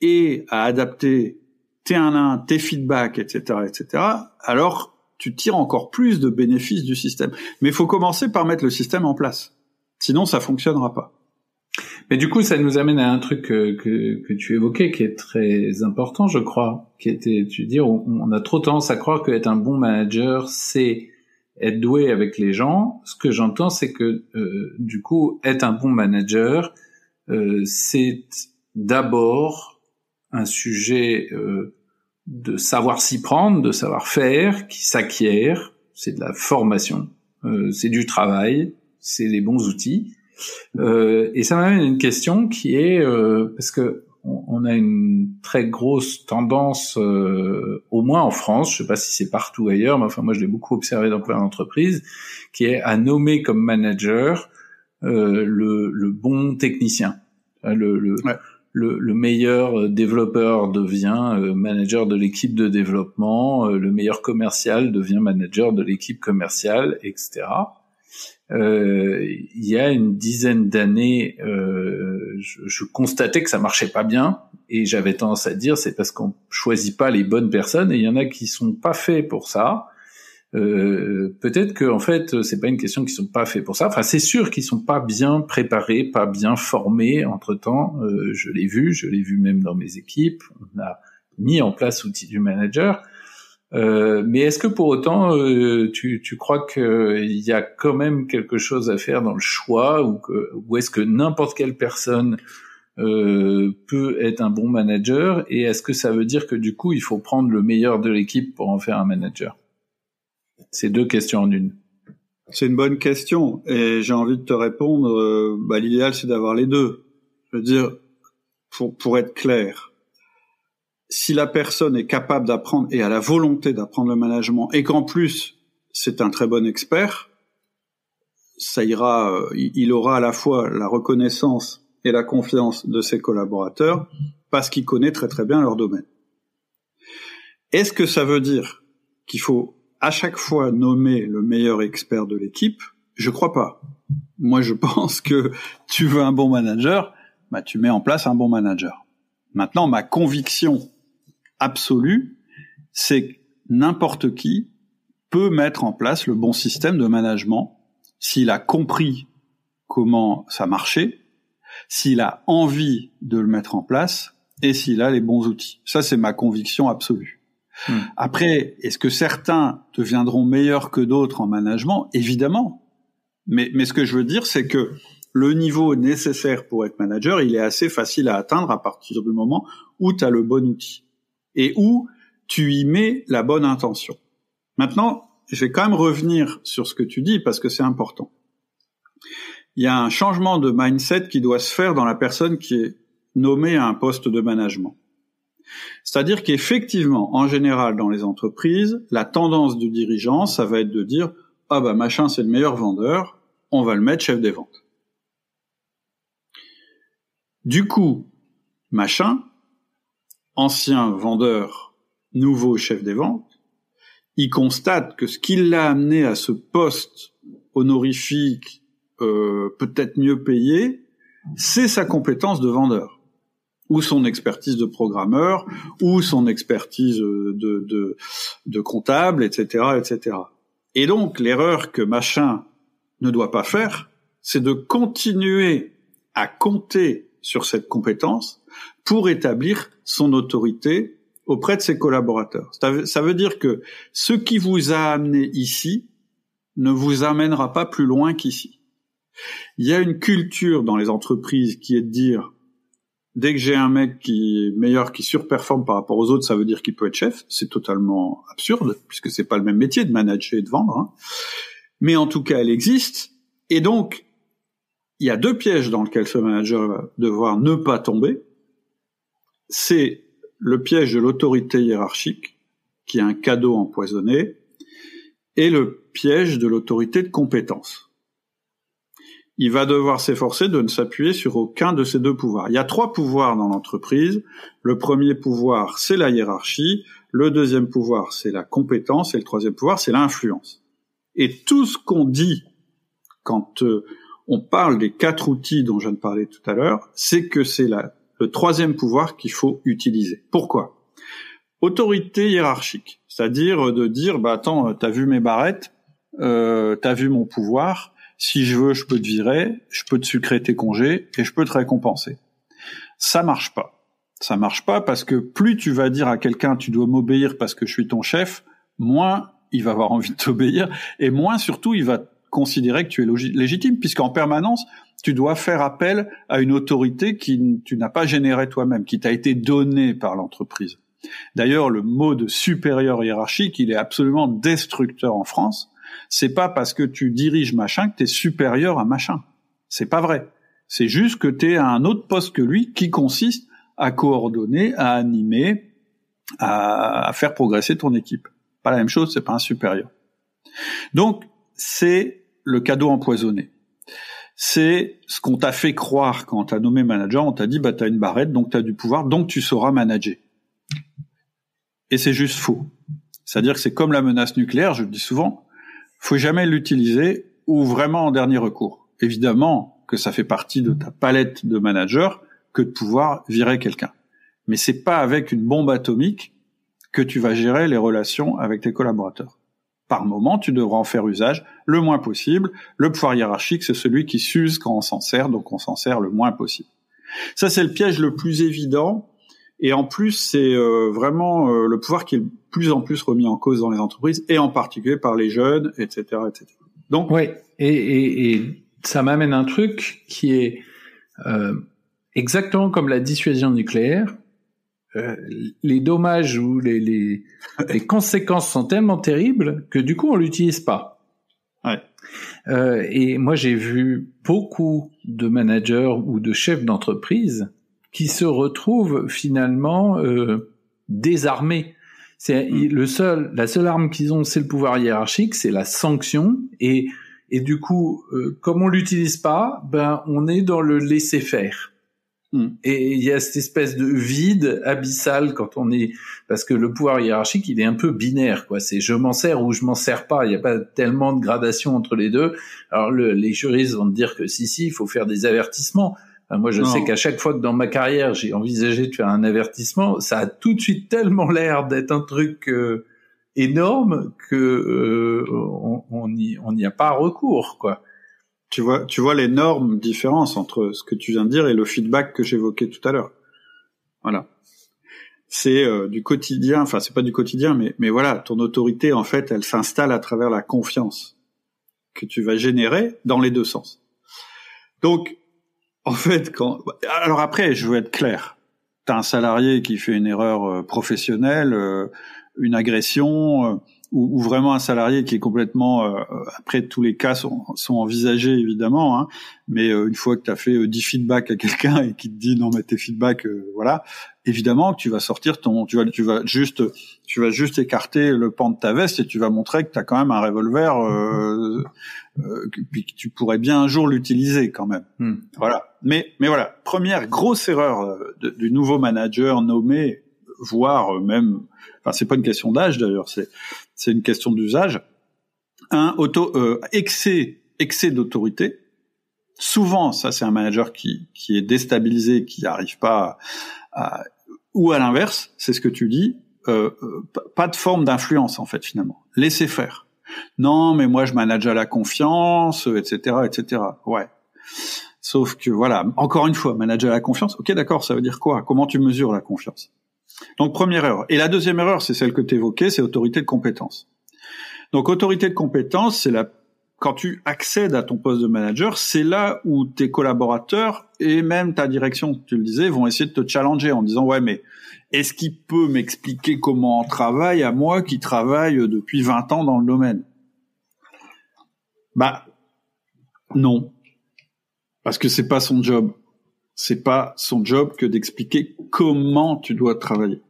et à adapter tes 1 1, tes feedbacks, etc., etc., alors tu tires encore plus de bénéfices du système. Mais il faut commencer par mettre le système en place. Sinon, ça fonctionnera pas. Mais du coup, ça nous amène à un truc que, que, que tu évoquais qui est très important, je crois, qui était, tu dis, on, on a trop tendance à croire qu'être un bon manager, c'est être doué avec les gens. Ce que j'entends, c'est que euh, du coup, être un bon manager, euh, c'est d'abord un sujet euh, de savoir s'y prendre, de savoir faire, qui s'acquiert. C'est de la formation, euh, c'est du travail, c'est les bons outils. Euh, et ça m'amène à une question qui est euh, parce que on, a une très grosse tendance, euh, au moins en France, je sais pas si c'est partout ailleurs, mais enfin moi je l'ai beaucoup observé dans plein d'entreprises, qui est à nommer comme manager euh, le, le, bon technicien, le, le, le, le meilleur développeur devient euh, manager de l'équipe de développement, le meilleur commercial devient manager de l'équipe commerciale, etc. Euh, il y a une dizaine d'années, euh, je, je, constatais que ça marchait pas bien et j'avais tendance à dire c'est parce qu'on choisit pas les bonnes personnes et il y en a qui sont pas faits pour ça. Euh, peut-être que en fait c'est pas une question qu'ils sont pas faits pour ça. Enfin c'est sûr qu'ils sont pas bien préparés, pas bien formés. Entre temps, euh, je l'ai vu, je l'ai vu même dans mes équipes. On a mis en place l'outil du manager. Euh, mais est-ce que pour autant, euh, tu, tu, crois qu'il y a quand même quelque chose à faire dans le choix ou, que, ou est-ce que n'importe quelle personne euh, peut être un bon manager? Et est-ce que ça veut dire que du coup il faut prendre le meilleur de l'équipe pour en faire un manager? C'est deux questions en une. C'est une bonne question et j'ai envie de te répondre. Euh, bah, L'idéal c'est d'avoir les deux. Je veux dire, pour, pour être clair, si la personne est capable d'apprendre et a la volonté d'apprendre le management et qu'en plus c'est un très bon expert, ça ira, euh, il aura à la fois la reconnaissance et la confiance de ses collaborateurs parce qu'il connaît très très bien leur domaine. Est-ce que ça veut dire qu'il faut à chaque fois nommer le meilleur expert de l'équipe Je crois pas. Moi, je pense que tu veux un bon manager, bah tu mets en place un bon manager. Maintenant, ma conviction absolue, c'est que n'importe qui peut mettre en place le bon système de management s'il a compris comment ça marchait, s'il a envie de le mettre en place et s'il a les bons outils. Ça, c'est ma conviction absolue. Hmm. Après, est-ce que certains deviendront meilleurs que d'autres en management? Évidemment. Mais, mais ce que je veux dire, c'est que le niveau nécessaire pour être manager, il est assez facile à atteindre à partir du moment où tu as le bon outil et où tu y mets la bonne intention. Maintenant, je vais quand même revenir sur ce que tu dis parce que c'est important. Il y a un changement de mindset qui doit se faire dans la personne qui est nommée à un poste de management. C'est-à-dire qu'effectivement, en général, dans les entreprises, la tendance du dirigeant, ça va être de dire ah bah machin c'est le meilleur vendeur, on va le mettre chef des ventes. Du coup, machin, ancien vendeur, nouveau chef des ventes, il constate que ce qui l'a amené à ce poste honorifique, euh, peut-être mieux payé, c'est sa compétence de vendeur ou son expertise de programmeur, ou son expertise de, de, de comptable, etc., etc. Et donc, l'erreur que machin ne doit pas faire, c'est de continuer à compter sur cette compétence pour établir son autorité auprès de ses collaborateurs. Ça veut dire que ce qui vous a amené ici ne vous amènera pas plus loin qu'ici. Il y a une culture dans les entreprises qui est de dire dès que j'ai un mec qui est meilleur, qui surperforme par rapport aux autres, ça veut dire qu'il peut être chef. C'est totalement absurde, puisque c'est pas le même métier de manager et de vendre. Hein. Mais en tout cas, elle existe. Et donc, il y a deux pièges dans lesquels ce manager va devoir ne pas tomber. C'est le piège de l'autorité hiérarchique, qui est un cadeau empoisonné, et le piège de l'autorité de compétence il va devoir s'efforcer de ne s'appuyer sur aucun de ces deux pouvoirs. Il y a trois pouvoirs dans l'entreprise. Le premier pouvoir, c'est la hiérarchie. Le deuxième pouvoir, c'est la compétence. Et le troisième pouvoir, c'est l'influence. Et tout ce qu'on dit quand euh, on parle des quatre outils dont je viens de parler tout à l'heure, c'est que c'est le troisième pouvoir qu'il faut utiliser. Pourquoi? Autorité hiérarchique, c'est-à-dire de dire, bah attends, t'as vu mes barrettes, euh, t'as vu mon pouvoir, si je veux, je peux te virer, je peux te sucrer tes congés et je peux te récompenser. Ça marche pas. Ça marche pas parce que plus tu vas dire à quelqu'un tu dois m'obéir parce que je suis ton chef, moins il va avoir envie de t'obéir et moins surtout il va considérer que tu es légitime puisqu'en permanence tu dois faire appel à une autorité qui tu n'as pas générée toi-même, qui t'a été donnée par l'entreprise. D'ailleurs, le mot de supérieur hiérarchique, il est absolument destructeur en France c'est pas parce que tu diriges machin que tu es supérieur à machin. C'est pas vrai. C'est juste que tu es à un autre poste que lui qui consiste à coordonner, à animer, à, faire progresser ton équipe. Pas la même chose, c'est pas un supérieur. Donc, c'est le cadeau empoisonné. C'est ce qu'on t'a fait croire quand t'as nommé manager, on t'a dit bah t'as une barrette, donc t'as du pouvoir, donc tu sauras manager. Et c'est juste faux. C'est-à-dire que c'est comme la menace nucléaire, je le dis souvent, faut jamais l'utiliser ou vraiment en dernier recours. Évidemment que ça fait partie de ta palette de manager que de pouvoir virer quelqu'un. Mais c'est pas avec une bombe atomique que tu vas gérer les relations avec tes collaborateurs. Par moment, tu devras en faire usage le moins possible. Le pouvoir hiérarchique, c'est celui qui s'use quand on s'en sert, donc on s'en sert le moins possible. Ça, c'est le piège le plus évident. Et en plus, c'est euh, vraiment euh, le pouvoir qui est plus en plus remis en cause dans les entreprises et en particulier par les jeunes, etc., etc. Donc, oui, et, et, et ça m'amène un truc qui est euh, exactement comme la dissuasion nucléaire. Euh, les dommages ou les, les, les, conséquences sont tellement terribles que du coup on l'utilise pas. Ouais. Euh, et moi j'ai vu beaucoup de managers ou de chefs d'entreprise qui se retrouvent finalement euh, désarmés c'est mm. le seul, la seule arme qu'ils ont, c'est le pouvoir hiérarchique, c'est la sanction. Et et du coup, euh, comme on l'utilise pas, ben on est dans le laisser faire. Mm. Et il y a cette espèce de vide abyssal quand on est parce que le pouvoir hiérarchique il est un peu binaire quoi. C'est je m'en sers ou je m'en sers pas. Il n'y a pas tellement de gradation entre les deux. Alors le, les juristes vont dire que si si il faut faire des avertissements moi, je sais qu'à chaque fois que dans ma carrière, j'ai envisagé de faire un avertissement, ça a tout de suite tellement l'air d'être un truc euh, énorme que euh, on n'y on a pas recours, quoi. Tu vois, tu vois l'énorme différence entre ce que tu viens de dire et le feedback que j'évoquais tout à l'heure. Voilà. C'est euh, du quotidien, enfin c'est pas du quotidien, mais mais voilà, ton autorité en fait, elle s'installe à travers la confiance que tu vas générer dans les deux sens. Donc, en fait, quand alors après, je veux être clair. T'as un salarié qui fait une erreur euh, professionnelle, euh, une agression, euh, ou, ou, vraiment un salarié qui est complètement euh, après tous les cas sont, sont envisagés évidemment hein, mais euh, une fois que tu as fait 10 feedbacks à quelqu'un et qui te dit non mais tes feedbacks voilà évidemment que tu vas sortir ton tu vas tu vas juste tu vas juste écarter le pan de ta veste et tu vas montrer que tu as quand même un revolver euh, puis que tu pourrais bien un jour l'utiliser quand même. Hmm. voilà. Mais mais voilà. Première grosse erreur du nouveau manager nommé voire même enfin c'est pas une question d'âge d'ailleurs c'est c'est une question d'usage. Un auto euh, excès excès d'autorité. Souvent, ça c'est un manager qui qui est déstabilisé, qui n'arrive pas à, ou à l'inverse, c'est ce que tu dis, euh, euh pas de forme d'influence en fait finalement. Laissez faire. Non, mais moi je manage à la confiance, etc., etc. Ouais. Sauf que voilà, encore une fois, manager à la confiance. Ok, d'accord, ça veut dire quoi? Comment tu mesures la confiance? Donc première erreur. Et la deuxième erreur, c'est celle que tu évoquais, c'est autorité de compétence. Donc autorité de compétence, c'est la quand tu accèdes à ton poste de manager, c'est là où tes collaborateurs et même ta direction, tu le disais, vont essayer de te challenger en disant ouais mais est-ce qu'il peut m'expliquer comment on travaille à moi qui travaille depuis 20 ans dans le domaine? Bah non. Parce que c'est pas son job c'est pas son job que d'expliquer comment tu dois travailler.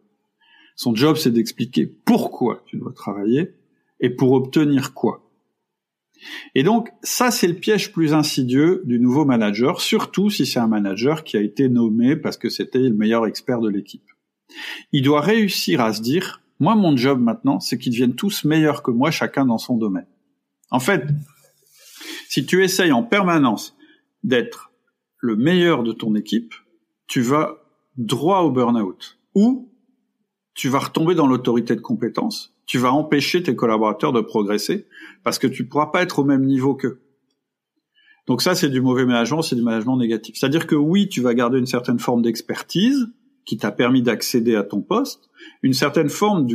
Son job, c'est d'expliquer pourquoi tu dois travailler et pour obtenir quoi. Et donc, ça, c'est le piège plus insidieux du nouveau manager, surtout si c'est un manager qui a été nommé parce que c'était le meilleur expert de l'équipe. Il doit réussir à se dire, moi, mon job maintenant, c'est qu'ils deviennent tous meilleurs que moi, chacun dans son domaine. En fait, si tu essayes en permanence d'être le meilleur de ton équipe, tu vas droit au burn-out. Ou tu vas retomber dans l'autorité de compétence, tu vas empêcher tes collaborateurs de progresser parce que tu pourras pas être au même niveau qu'eux. Donc ça, c'est du mauvais management, c'est du management négatif. C'est-à-dire que oui, tu vas garder une certaine forme d'expertise qui t'a permis d'accéder à ton poste, une certaine forme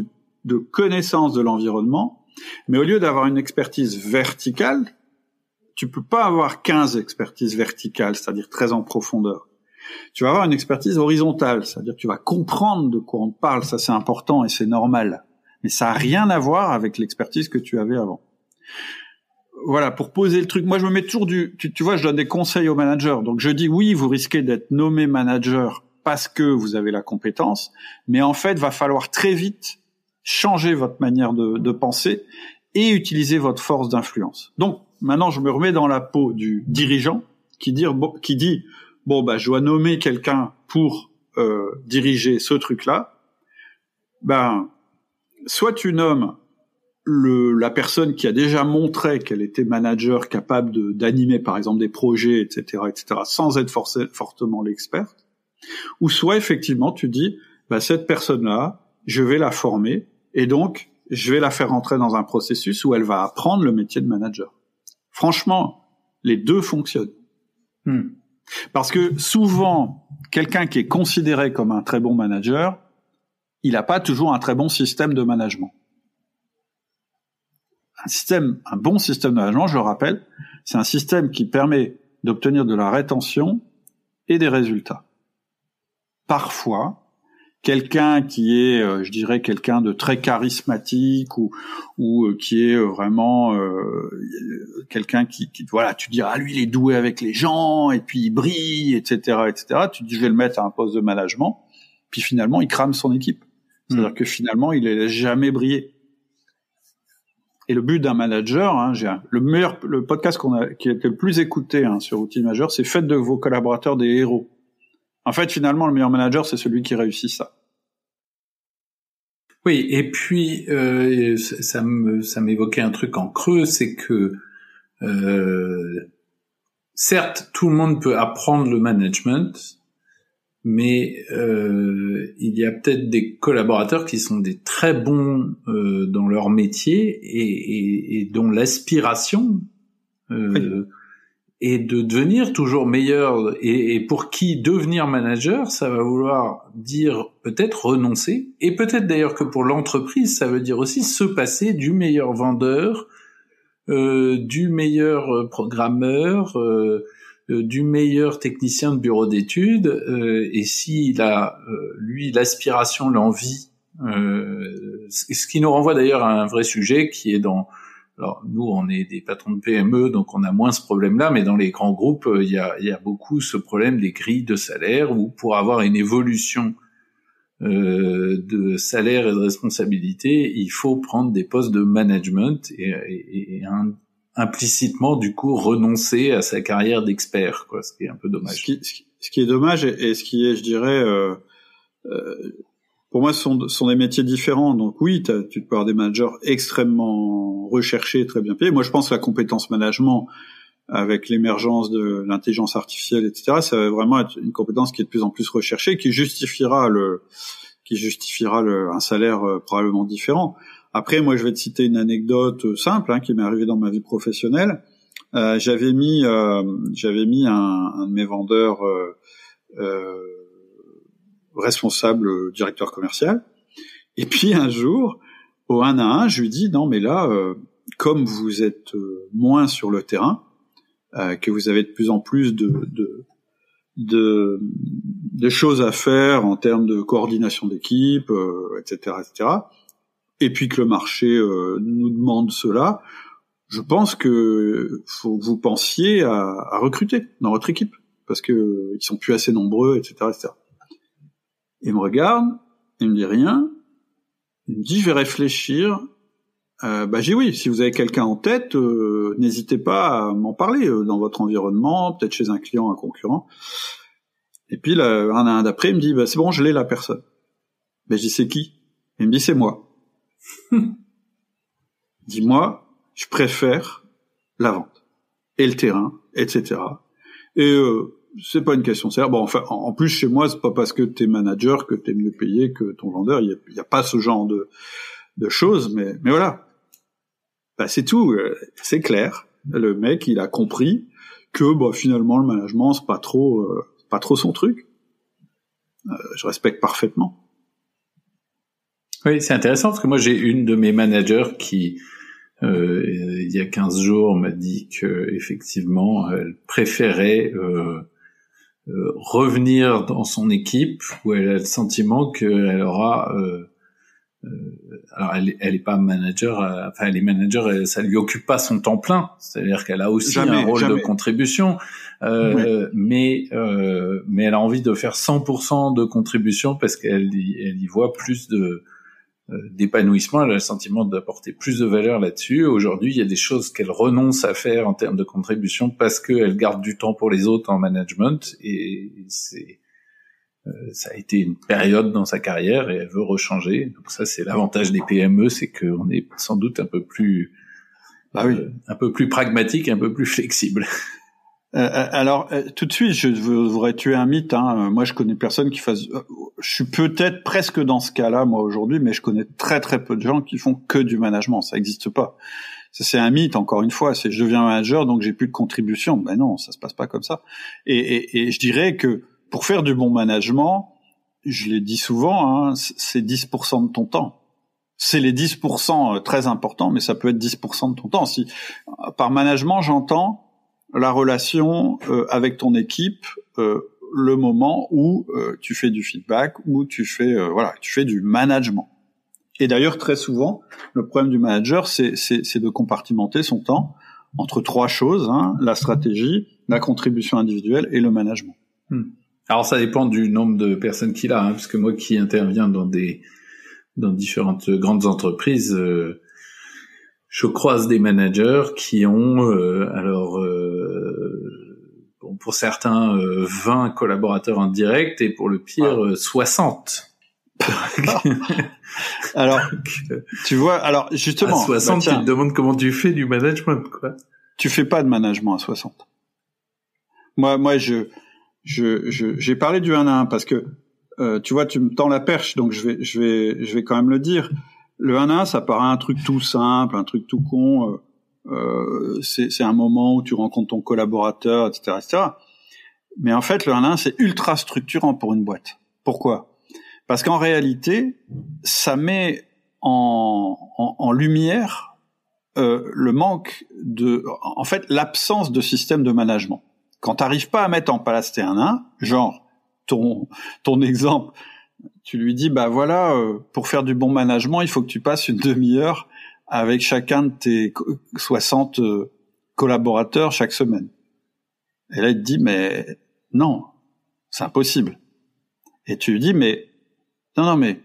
de connaissance de l'environnement, mais au lieu d'avoir une expertise verticale, tu peux pas avoir 15 expertises verticales, c'est-à-dire très en profondeur. Tu vas avoir une expertise horizontale, c'est-à-dire tu vas comprendre de quoi on te parle, ça c'est important et c'est normal. Mais ça a rien à voir avec l'expertise que tu avais avant. Voilà, pour poser le truc, moi je me mets toujours du, tu, vois, je donne des conseils aux managers. Donc je dis oui, vous risquez d'être nommé manager parce que vous avez la compétence, mais en fait, va falloir très vite changer votre manière de, de penser et utiliser votre force d'influence. Donc maintenant je me remets dans la peau du dirigeant qui dit, bon bah je dois nommer quelqu'un pour euh, diriger ce truc-là. Ben soit tu nommes le, la personne qui a déjà montré qu'elle était manager capable d'animer par exemple des projets, etc., etc., sans être fortement l'experte, ou soit effectivement tu dis bah, cette personne-là, je vais la former et donc je vais la faire entrer dans un processus où elle va apprendre le métier de manager. Franchement, les deux fonctionnent. Hmm. Parce que souvent, quelqu'un qui est considéré comme un très bon manager, il n'a pas toujours un très bon système de management. Un système, un bon système de management, je le rappelle, c'est un système qui permet d'obtenir de la rétention et des résultats. Parfois, quelqu'un qui est, euh, je dirais, quelqu'un de très charismatique ou ou euh, qui est euh, vraiment quelqu'un qui, qui, voilà, tu dis ah lui il est doué avec les gens et puis il brille, etc., etc. Tu dis je vais le mettre à un poste de management, puis finalement il crame son équipe. C'est-à-dire hmm. que finalement il est jamais brillé. Et le but d'un manager, hein, j'ai le meilleur, le podcast qu'on a, qui a été le plus écouté hein, sur Outil Majeur, c'est faites de vos collaborateurs des héros. En fait, finalement, le meilleur manager, c'est celui qui réussit ça. Oui, et puis euh, ça me ça m'évoquait un truc en creux, c'est que euh, certes tout le monde peut apprendre le management, mais euh, il y a peut-être des collaborateurs qui sont des très bons euh, dans leur métier et, et, et dont l'aspiration euh, et de devenir toujours meilleur. Et, pour qui devenir manager, ça va vouloir dire peut-être renoncer. Et peut-être d'ailleurs que pour l'entreprise, ça veut dire aussi se passer du meilleur vendeur, euh, du meilleur programmeur, euh, du meilleur technicien de bureau d'études et s'il a lui l'aspiration, l'envie, ce qui nous renvoie d'ailleurs à un vrai sujet qui est dans alors nous, on est des patrons de PME, donc on a moins ce problème-là, mais dans les grands groupes, il y a, il y a beaucoup ce problème des grilles de salaire où pour avoir une évolution euh, de salaire et de responsabilité, il faut prendre des postes de management et, et, et implicitement du coup renoncer à sa carrière d'expert, quoi, ce qui est un peu dommage. Ce qui, ce qui est dommage et, ce qui est, je dirais, euh, euh, pour moi, ce sont, des métiers différents. Donc oui, tu peux avoir des managers extrêmement recherchés, très bien payés. Moi, je pense que la compétence management, avec l'émergence de l'intelligence artificielle, etc., ça va vraiment être une compétence qui est de plus en plus recherchée, qui justifiera le, qui justifiera le, un salaire euh, probablement différent. Après, moi, je vais te citer une anecdote euh, simple hein, qui m'est arrivée dans ma vie professionnelle. Euh, j'avais mis, euh, j'avais mis un, un, de mes vendeurs euh, responsable euh, directeur commercial. Et puis un jour, au 1 à 1, je lui dis non mais là, euh, comme vous êtes euh, moins sur le terrain, que vous avez de plus en plus de, de, de, de choses à faire en termes de coordination d'équipe, etc., etc. Et puis que le marché nous demande cela, je pense que faut vous pensiez à, à recruter dans votre équipe parce que ils sont plus assez nombreux, etc., etc. Il me regarde, il me dit rien. Il me dit, je vais réfléchir. Euh, bah, j'ai oui, si vous avez quelqu'un en tête, euh, n'hésitez pas à m'en parler euh, dans votre environnement, peut-être chez un client, un concurrent. Et puis, là, un an d'après, il me dit, bah, c'est bon, je l'ai la personne. Ben, je dis, c'est qui? Il me dit, c'est moi. Dis-moi, je préfère la vente et le terrain, etc. Et euh, c'est pas une question de Bon, enfin, en plus chez moi, c'est pas parce que t'es manager que t'es mieux payé que ton vendeur. Il y a, pas ce genre de, de choses, mais, mais voilà. Bah, c'est tout. Euh, c'est clair. Le mec, il a compris que, bah, finalement, le management, c'est pas trop, euh, pas trop son truc. Euh, je respecte parfaitement. Oui, c'est intéressant parce que moi, j'ai une de mes managers qui, euh, il y a 15 jours, m'a dit que effectivement, elle préférait euh, euh, revenir dans son équipe où elle a le sentiment qu'elle aura euh, euh, alors elle, elle est pas manager enfin elle est manager ça lui occupe pas son temps plein. C'est-à-dire qu'elle a aussi un rôle de contribution. Mais mais elle a envie de faire 100% de contribution parce qu'elle elle y voit plus de euh, d'épanouissement, elle a le sentiment d'apporter plus de valeur là-dessus. Aujourd'hui, il y a des choses qu'elle renonce à faire en termes de contribution parce qu'elle garde du temps pour les autres en management et c'est euh, ça a été une période dans sa carrière et elle veut rechanger. Donc ça, c'est l'avantage des PME, c'est qu'on est sans doute un peu plus, oui. Euh, un peu plus pragmatique, un peu plus flexible. Euh, euh, alors, euh, tout de suite, je voudrais tuer un mythe. Hein. Moi, je connais personne qui fasse. Je suis peut-être presque dans ce cas-là, moi, aujourd'hui, mais je connais très très peu de gens qui font que du management. Ça n'existe pas. C'est un mythe, encore une fois. C'est je deviens manager, donc j'ai plus de contribution. Ben non, ça se passe pas comme ça. Et, et, et je dirais que pour faire du bon management, je l'ai dit souvent, hein, c'est 10% de ton temps c'est les 10% très importants, mais ça peut être 10% de ton temps. Si par management, j'entends la relation euh, avec ton équipe, euh, le moment où euh, tu fais du feedback, où tu fais voilà, tu fais du management. Et d'ailleurs très souvent, le problème du manager, c'est de compartimenter son temps entre trois choses hein, la stratégie, la contribution individuelle et le management. Hmm. Alors ça dépend du nombre de personnes qu'il a, hein, parce que moi qui interviens dans des dans différentes grandes entreprises, je croise des managers qui ont euh, alors euh, bon, pour certains 20 euh, collaborateurs indirects et pour le pire 60. alors, tu vois, alors justement, à 60, bah, tu te demandes comment tu fais du management, quoi. Tu fais pas de management à 60. Moi, moi, je, je, j'ai parlé du 1 à 1 parce que, tu vois, tu me tends la perche, donc je vais, je vais, je vais quand même le dire. Le 1 1, ça paraît un truc tout simple, un truc tout con. Euh, euh c'est un moment où tu rencontres ton collaborateur, etc., etc. Mais en fait, le 1 1, c'est ultra structurant pour une boîte. Pourquoi? Parce qu'en réalité, ça met en, en, en lumière euh, le manque de, en fait, l'absence de système de management. Quand t'arrives pas à mettre en place tes 1-1, genre ton ton exemple, tu lui dis bah voilà, euh, pour faire du bon management, il faut que tu passes une demi-heure avec chacun de tes 60 euh, collaborateurs chaque semaine. Et là, il te dit mais non, c'est impossible. Et tu lui dis mais non non mais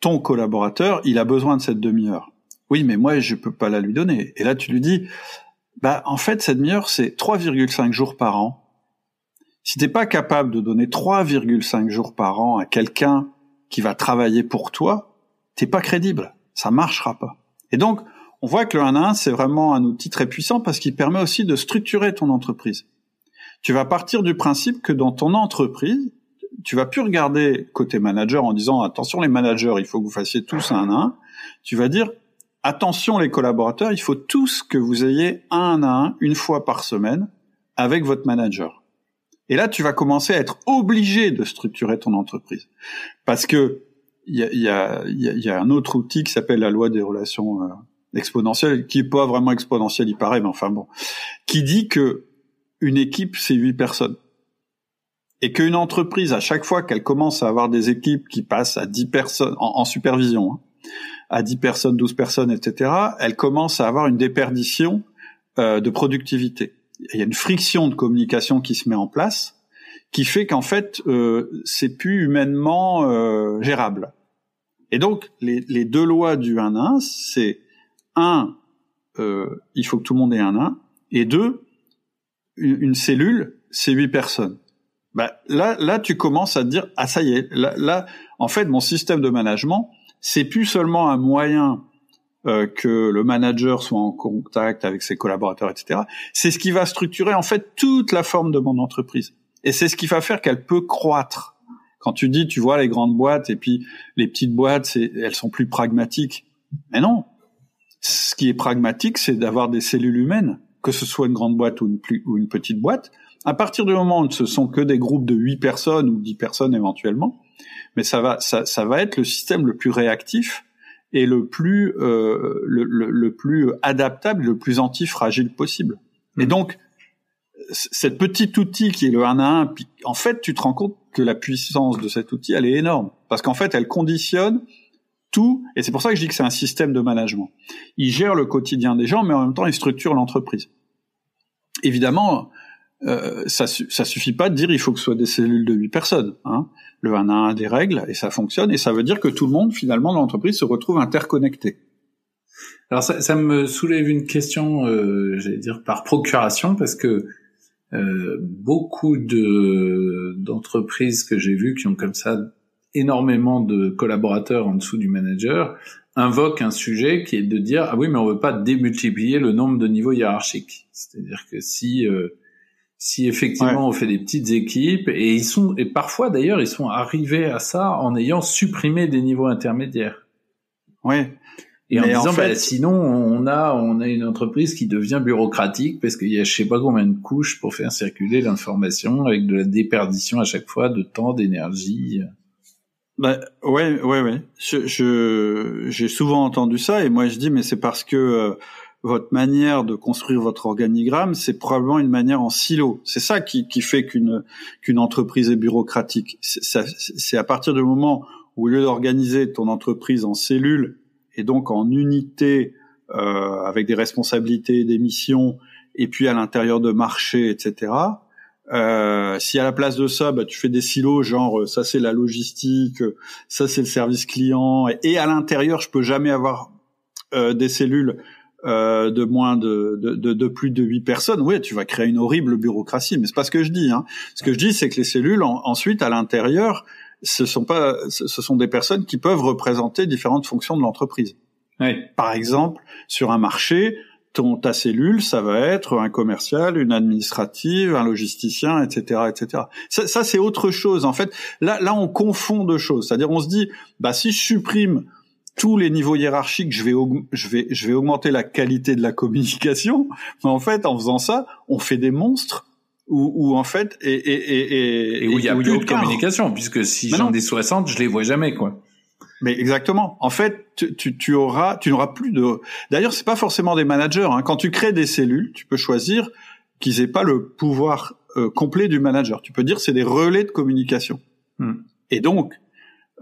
ton collaborateur, il a besoin de cette demi-heure. Oui, mais moi je peux pas la lui donner. Et là, tu lui dis bah en fait cette demi-heure c'est 3,5 jours par an. Si t'es pas capable de donner 3,5 jours par an à quelqu'un qui va travailler pour toi, t'es pas crédible. Ça marchera pas. Et donc, on voit que le 1 1, c'est vraiment un outil très puissant parce qu'il permet aussi de structurer ton entreprise. Tu vas partir du principe que dans ton entreprise, tu vas plus regarder côté manager en disant attention les managers, il faut que vous fassiez tous un 1. Tu vas dire attention les collaborateurs, il faut tous que vous ayez un à un, une fois par semaine, avec votre manager. Et là, tu vas commencer à être obligé de structurer ton entreprise. Parce que il y a, un autre outil qui s'appelle la loi des relations euh, exponentielles, qui est pas vraiment exponentielle, il paraît, mais enfin bon, qui dit que une équipe, c'est huit personnes. Et qu'une entreprise, à chaque fois qu'elle commence à avoir des équipes qui passent à dix personnes en, supervision, hein, à 10 personnes, 12 personnes, etc., elle commence à avoir une déperdition euh, de productivité. Il y a une friction de communication qui se met en place, qui fait qu'en fait, euh, c'est plus humainement euh, gérable. Et donc, les, deux lois du 1-1, c'est un, euh, il faut que tout le monde ait un 1, et deux, une, une cellule, c'est huit personnes. Bah, là, là, tu commences à te dire, ah ça y est, là, là, en fait, mon système de management, c'est plus seulement un moyen euh, que le manager soit en contact avec ses collaborateurs, etc. C'est ce qui va structurer en fait toute la forme de mon entreprise. Et c'est ce qui va faire qu'elle peut croître. Quand tu dis, tu vois, les grandes boîtes et puis les petites boîtes, elles sont plus pragmatiques. Mais non. Ce qui est pragmatique, c'est d'avoir des cellules humaines, que ce soit une grande boîte ou une, plus, ou une petite boîte. À partir du moment où ce sont que des groupes de 8 personnes ou 10 personnes éventuellement, mais ça va, ça, ça va être le système le plus réactif et le plus, euh, le, le, plus adaptable, le plus antifragile possible. Et mmh. donc, cette petit outil qui est le 1 à 1, en fait, tu te rends compte que la puissance de cet outil, elle est énorme. Parce qu'en fait, elle conditionne tout, et c'est pour ça que je dis que c'est un système de management. Il gère le quotidien des gens, mais en même temps, il structure l'entreprise. Évidemment, euh, ça, ça suffit pas de dire il faut que ce soit des cellules de 8 personnes. Hein. Le 1 à 1 a des règles et ça fonctionne et ça veut dire que tout le monde finalement dans l'entreprise se retrouve interconnecté. Alors ça, ça me soulève une question, euh, j'allais dire par procuration parce que euh, beaucoup de d'entreprises que j'ai vues qui ont comme ça énormément de collaborateurs en dessous du manager invoquent un sujet qui est de dire ah oui mais on veut pas démultiplier le nombre de niveaux hiérarchiques. C'est-à-dire que si euh, si effectivement on fait des petites équipes et ils sont et parfois d'ailleurs ils sont arrivés à ça en ayant supprimé des niveaux intermédiaires. Oui. Et en disant bah, sinon on a on a une entreprise qui devient bureaucratique parce qu'il y a je sais pas combien de couches pour faire circuler l'information avec de la déperdition à chaque fois de temps d'énergie. Bah ouais ouais ouais. Je j'ai souvent entendu ça et moi je dis mais c'est parce que euh, votre manière de construire votre organigramme, c'est probablement une manière en silo. C'est ça qui, qui fait qu'une qu'une entreprise est bureaucratique. C'est à partir du moment où au lieu d'organiser ton entreprise en cellules et donc en unités euh, avec des responsabilités, des missions, et puis à l'intérieur de marchés, etc. Euh, si à la place de ça, bah, tu fais des silos, genre ça c'est la logistique, ça c'est le service client, et, et à l'intérieur je peux jamais avoir euh, des cellules euh, de moins de, de, de, plus de huit personnes, oui, tu vas créer une horrible bureaucratie. Mais c'est pas ce que je dis. Hein. Ce que je dis, c'est que les cellules, ensuite, à l'intérieur, ce sont pas, ce sont des personnes qui peuvent représenter différentes fonctions de l'entreprise. Oui. Par exemple, sur un marché, ton ta cellule, ça va être un commercial, une administrative, un logisticien, etc., etc. Ça, ça c'est autre chose. En fait, là, là, on confond deux choses. C'est-à-dire, on se dit, bah, si je supprime tous les niveaux hiérarchiques, je vais, je vais, je vais augmenter la qualité de la communication. Mais en fait, en faisant ça, on fait des monstres où, où en fait, et, et, et, et où il y a plus de communication, puisque si j'en ai 60, je les vois jamais, quoi. Mais exactement. En fait, tu, tu, tu auras, tu n'auras plus de. D'ailleurs, c'est pas forcément des managers. Hein. Quand tu crées des cellules, tu peux choisir qu'ils aient pas le pouvoir euh, complet du manager. Tu peux dire c'est des relais de communication. Hmm. Et donc,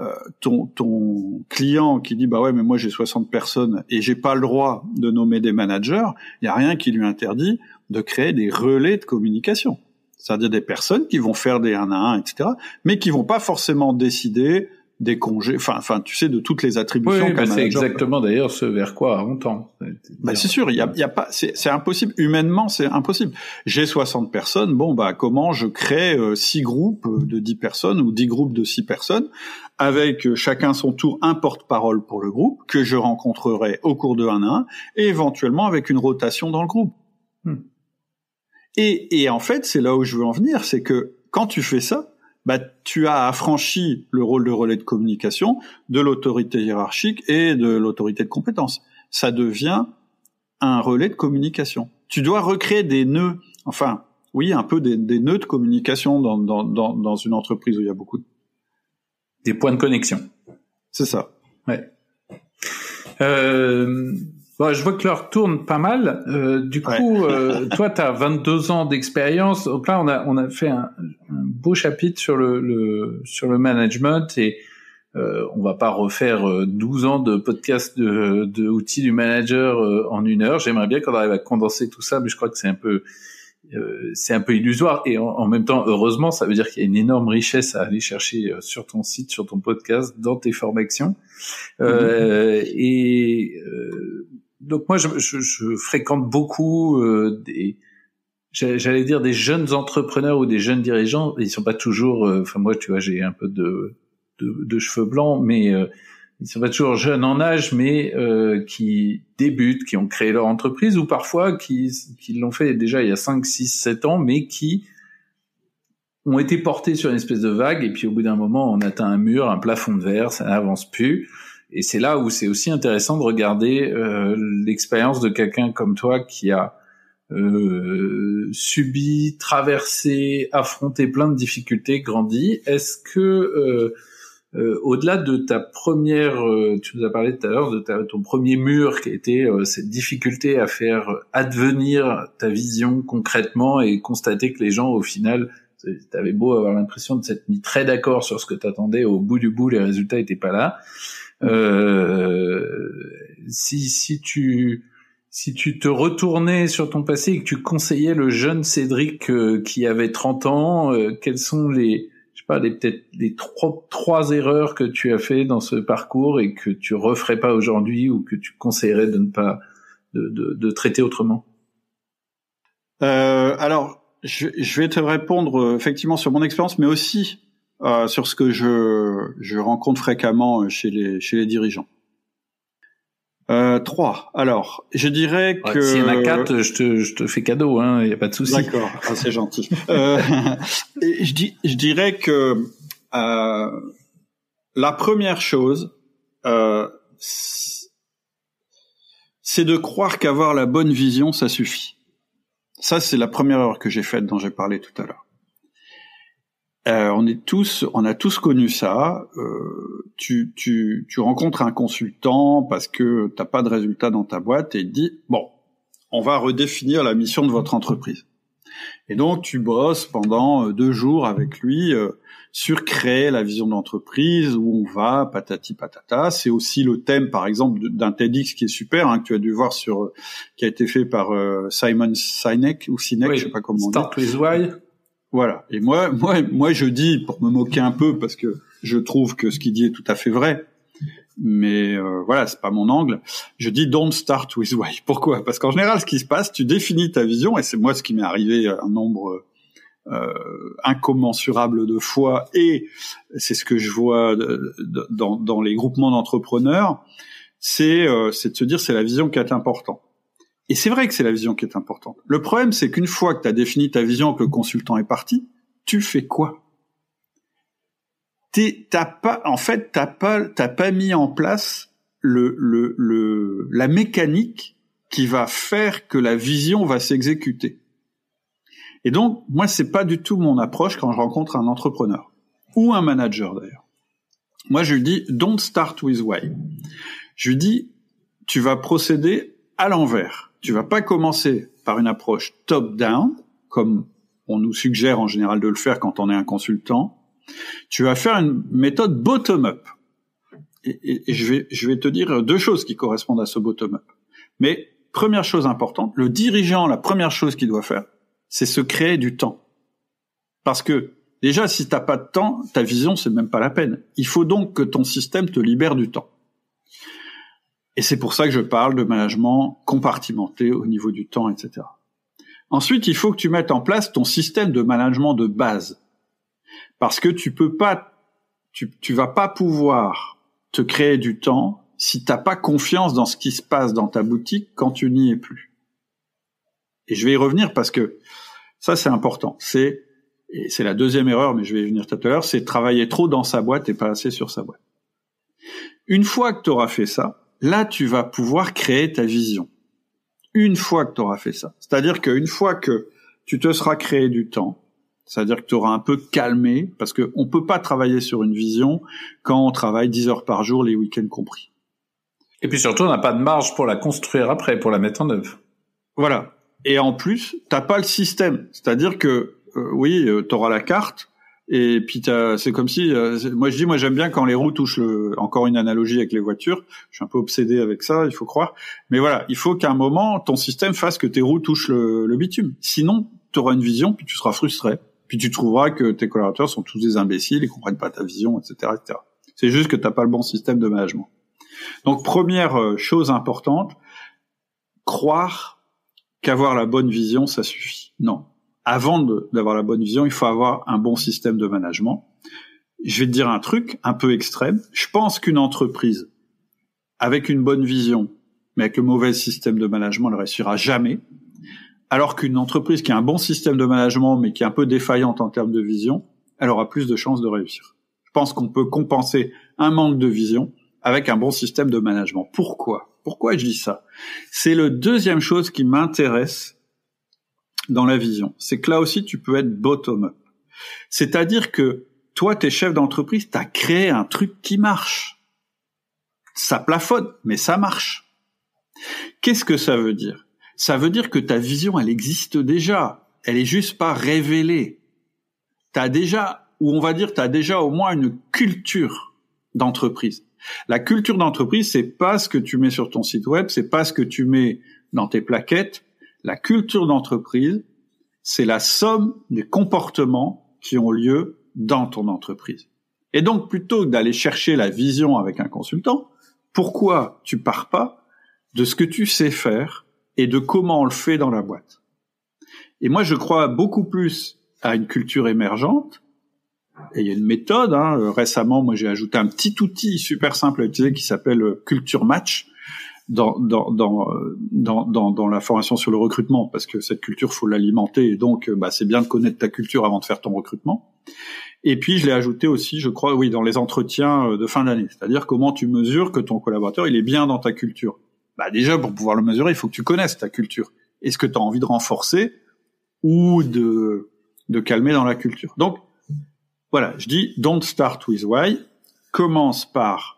euh, ton, ton client qui dit bah ouais mais moi j'ai 60 personnes et j'ai pas le droit de nommer des managers, il y a rien qui lui interdit de créer des relais de communication. C'est-à-dire des personnes qui vont faire des 1 à 1, etc., mais qui vont pas forcément décider des congés, enfin, enfin, tu sais, de toutes les attributions. Oui, c'est exactement d'ailleurs ce vers quoi on tend. Bah, c'est sûr, il y a, y a pas, c'est impossible. Humainement, c'est impossible. J'ai 60 personnes. Bon, bah, comment je crée euh, six groupes de 10 personnes ou 10 groupes de 6 personnes avec euh, chacun son tour un porte-parole pour le groupe que je rencontrerai au cours de un à un et éventuellement avec une rotation dans le groupe. Hmm. Et, et en fait, c'est là où je veux en venir, c'est que quand tu fais ça, bah, tu as affranchi le rôle de relais de communication de l'autorité hiérarchique et de l'autorité de compétence. Ça devient un relais de communication. Tu dois recréer des nœuds, enfin, oui, un peu des, des nœuds de communication dans, dans, dans, dans, une entreprise où il y a beaucoup de... Des points de connexion. C'est ça. Ouais. Euh, Bon, je vois que l'heure tourne pas mal. Euh, du coup, euh, toi, tu as 22 ans d'expérience. Donc là, on a, on a fait un, un beau chapitre sur le, le, sur le management et euh, on va pas refaire 12 euh, ans de podcast de, de outils du manager euh, en une heure. J'aimerais bien qu'on arrive à condenser tout ça, mais je crois que c'est un peu c'est un peu illusoire et en, même temps heureusement ça veut dire qu'il y a une énorme richesse à aller chercher sur ton site sur ton podcast dans tes formations mm-hmm. et donc moi, je, je, je fréquente beaucoup euh, des, j'allais dire des jeunes entrepreneurs ou des jeunes dirigeants. Ils sont pas toujours, euh, enfin moi, tu vois, j'ai un peu de, de, de cheveux blancs, mais euh, ils sont pas toujours jeunes en âge, mais euh, qui débutent, qui ont créé leur entreprise, ou parfois qui, qui l'ont fait déjà il y a 5, 6, 7 ans, mais qui ont été portés sur une espèce de vague, et puis au bout d'un moment, on atteint un mur, un plafond de verre, ça n'avance plus. Et c'est là où c'est aussi intéressant de regarder euh, l'expérience de quelqu'un comme toi qui a euh, subi, traversé, affronté plein de difficultés, grandi. Est-ce que euh, euh au-delà de ta première, euh, tu nous as parlé tout à l'heure de ton premier mur qui était cette difficulté à faire advenir ta vision concrètement et constater que les gens au final T'avais beau avoir l'impression de s'être mis très d'accord sur ce que t'attendais, au bout du bout, les résultats étaient pas là. Euh, si, si tu si tu te retournais sur ton passé et que tu conseillais le jeune Cédric euh, qui avait 30 ans, euh, quelles sont les je sais pas les peut-être les trois trois erreurs que tu as fait dans ce parcours et que tu referais pas aujourd'hui ou que tu conseillerais de ne pas de, de, de traiter autrement? Alors je, je, vais te répondre effectivement sur mon expérience, mais aussi euh, sur ce que je, je rencontre fréquemment chez les, chez les dirigeants. Euh, trois. Alors, je dirais que... S'il y en a quatre, je te, je te fais cadeau, hein, il n'y a pas de souci. D'accord, ah, c'est gentil. euh, je, dis, je dirais que euh, la première chose, euh, c'est de croire qu'avoir la bonne vision, ça suffit. Ça, c'est la première erreur que j'ai faite dont j'ai parlé tout à l'heure. Euh, on est tous, on a tous connu ça. Euh, tu, tu, tu rencontres un consultant parce que t'as pas de résultat dans ta boîte et il dit bon, on va redéfinir la mission de votre entreprise. Et donc tu bosses pendant euh, deux jours avec lui sur créer la vision de l'entreprise, où on va, patati patata. C'est aussi le thème, par exemple, d'un TEDx qui est super, hein, que tu as dû voir sur, qui a été fait par Simon Sinek ou Sinek, je sais pas comment on dit. Start with why. Voilà. Et moi, moi, moi, je dis pour me moquer un peu parce que je trouve que ce qu'il dit est tout à fait vrai. Mais euh, voilà, c'est pas mon angle. Je dis don't start with why. Pourquoi? Parce qu'en général, ce qui se passe, tu définis ta vision, et c'est moi ce qui m'est arrivé un nombre euh, incommensurable de fois, et c'est ce que je vois dans, dans les groupements d'entrepreneurs, c'est euh, c'est de se dire c'est la vision qui est importante. Et c'est vrai que c'est la vision qui est importante. Le problème, c'est qu'une fois que tu as défini ta vision, que le consultant est parti, tu fais quoi? T'as pas, en fait, t'as pas, t'as pas mis en place le, le, le, la mécanique qui va faire que la vision va s'exécuter. Et donc, moi, c'est pas du tout mon approche quand je rencontre un entrepreneur ou un manager d'ailleurs. Moi, je lui dis, don't start with why. Je lui dis, tu vas procéder à l'envers tu vas pas commencer par une approche top-down, comme on nous suggère en général de le faire quand on est un consultant, tu vas faire une méthode bottom-up. Et, je, vais, je vais te dire deux choses qui correspondent à ce bottom-up. Mais première chose importante, le dirigeant, la première chose qu'il doit faire, c'est se créer du temps. Parce que déjà, si t'as pas de temps, ta vision, c'est même pas la peine. Il faut donc que ton système te libère du temps. Et c'est pour ça que je parle de management compartimenté au niveau du temps, etc. Ensuite, il faut que tu mettes en place ton système de management de base. Parce que tu peux pas, tu, vas pas pouvoir te créer du temps si t'as pas confiance dans ce qui se passe dans ta boutique quand tu n'y es plus. Et je vais y revenir parce que ça c'est important. C'est et c'est la deuxième erreur, mais je vais y venir tout à l'heure, c'est travailler trop dans sa boîte et pas assez sur sa boîte. Une fois que tu auras fait ça, là tu vas pouvoir créer ta vision. Une fois que tu auras fait ça. C'est-à-dire qu'une fois que tu te seras créé du temps, c'est-à-dire que tu auras un peu calmé, parce qu'on ne peut pas travailler sur une vision quand on travaille 10 heures par jour, les week-ends compris. Et puis surtout, on n'a pas de marge pour la construire après, pour la mettre en œuvre. Voilà. Et en plus, t'as pas le système. C'est-à-dire que, euh, oui, euh, tu auras la carte, et puis c'est comme si, euh, moi je dis, moi j'aime bien quand les roues touchent le, encore une analogie avec les voitures. Je suis un peu obsédé avec ça, il faut croire. Mais voilà, il faut qu'à un moment ton système fasse que tes roues touchent le, le bitume. Sinon, tu auras une vision, puis tu seras frustré. Puis tu trouveras que tes collaborateurs sont tous des imbéciles, ils comprennent pas ta vision, etc., etc. C'est juste que t'as pas le bon système de management. Donc première euh, chose importante, croire qu'avoir la bonne vision, ça suffit. Non. Avant d'avoir la bonne vision, il faut avoir un bon système de management. Je vais te dire un truc un peu extrême. Je pense qu'une entreprise avec une bonne vision, mais avec le mauvais système de management, ne réussira jamais. Alors qu'une entreprise qui a un bon système de management, mais qui est un peu défaillante en termes de vision, elle aura plus de chances de réussir. Je pense qu'on peut compenser un manque de vision avec un bon système de management. Pourquoi? Pourquoi je dis ça? C'est le deuxième chose qui m'intéresse dans la vision. C'est que là aussi, tu peux être bottom-up. C'est-à-dire que toi, t'es chef d'entreprise, t'as créé un truc qui marche. Ça plafonne, mais ça marche. Qu'est-ce que ça veut dire? Ça veut dire que ta vision, elle existe déjà. Elle est juste pas révélée. T'as déjà, ou on va dire, t'as déjà au moins une culture d'entreprise. La culture d'entreprise, c'est pas ce que tu mets sur ton site web, c'est pas ce que tu mets dans tes plaquettes. La culture d'entreprise, c'est la somme des comportements qui ont lieu dans ton entreprise. Et donc, plutôt que d'aller chercher la vision avec un consultant, pourquoi tu pars pas de ce que tu sais faire et de comment on le fait dans la boîte? Et moi, je crois beaucoup plus à une culture émergente et il y a une méthode. Hein. Récemment, moi, j'ai ajouté un petit outil super simple à utiliser qui s'appelle euh, Culture Match dans, dans, euh, dans, dans, dans, la formation sur le recrutement, parce que cette culture, faut l'alimenter, et donc bah, c'est bien de connaître ta culture avant de faire ton recrutement. Et puis, je l'ai ajouté aussi, je crois, oui, dans les entretiens de fin d'année, c'est-à-dire comment tu mesures que ton collaborateur, il est bien dans ta culture. Bah, déjà, pour pouvoir le mesurer, il faut que tu connaisses ta culture. Est-ce que tu as envie de renforcer ou de, de calmer dans la culture? Donc, voilà, je dis don't start with why. Commence par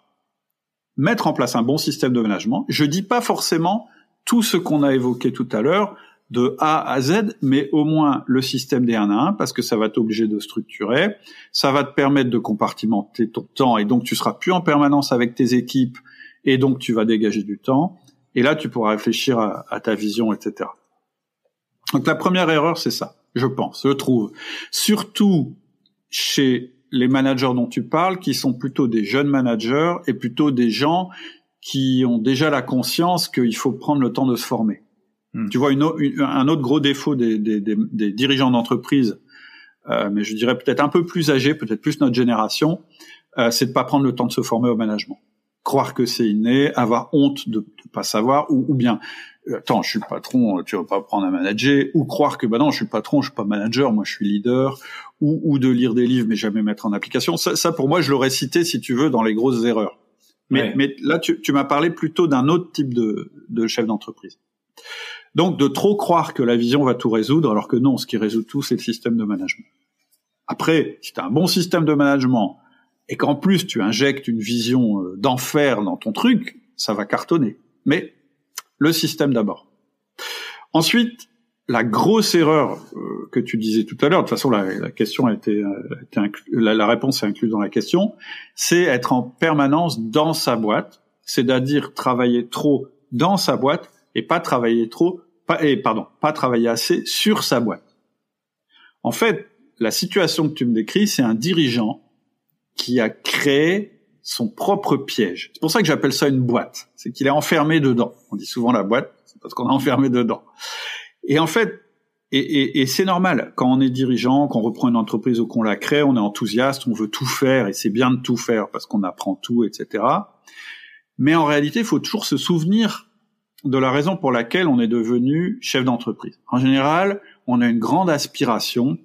mettre en place un bon système de management. Je dis pas forcément tout ce qu'on a évoqué tout à l'heure de A à Z, mais au moins le système des 1 à 1 parce que ça va t'obliger de structurer, ça va te permettre de compartimenter ton temps et donc tu seras plus en permanence avec tes équipes et donc tu vas dégager du temps et là tu pourras réfléchir à, à ta vision, etc. Donc la première erreur c'est ça, je pense, je trouve. Surtout chez les managers dont tu parles, qui sont plutôt des jeunes managers et plutôt des gens qui ont déjà la conscience qu'il faut prendre le temps de se former. Hmm. Tu vois, une, un autre gros défaut des, des, des, des dirigeants d'entreprise, euh, mais je dirais peut-être un peu plus âgés, peut-être plus notre génération, euh, c'est de pas prendre le temps de se former au management. Croire que c'est inné, avoir honte de ne pas savoir, ou, ou bien euh, attends, je suis le patron, tu vas pas prendre à manager, ou croire que bah non, je suis le patron, je suis pas manager, moi je suis leader, ou, ou de lire des livres mais jamais mettre en application. Ça, ça pour moi, je l'aurais cité si tu veux dans les grosses erreurs. Mais, mais là, tu, tu m'as parlé plutôt d'un autre type de, de chef d'entreprise. Donc, de trop croire que la vision va tout résoudre, alors que non, ce qui résout tout, c'est le système de management. Après, si tu as un bon système de management et qu'en plus tu injectes une vision euh, d'enfer dans ton truc, ça va cartonner. Mais le système d'abord. Ensuite, la grosse erreur euh, que tu disais tout à l'heure, de toute façon la, question a été, la, la, réponse est incluse dans la question, c'est être en permanence dans sa boîte, c'est-à-dire travailler trop dans sa boîte et pas travailler trop, pas, et pardon, pas travailler assez sur sa boîte. En fait, la situation que tu me décris, c'est un dirigeant qui a créé son propre piège. C'est pour ça que j'appelle ça une boîte. C'est qu'il est enfermé dedans. On dit souvent la boîte, c'est parce qu'on est enfermé dedans. Et en fait, et, et, et c'est normal quand on est dirigeant, qu'on reprend une entreprise ou qu'on la crée, on est enthousiaste, on veut tout faire et c'est bien de tout faire parce qu'on apprend tout, etc. Mais en réalité, il faut toujours se souvenir de la raison pour laquelle on est devenu chef d'entreprise. En général, on a une grande aspiration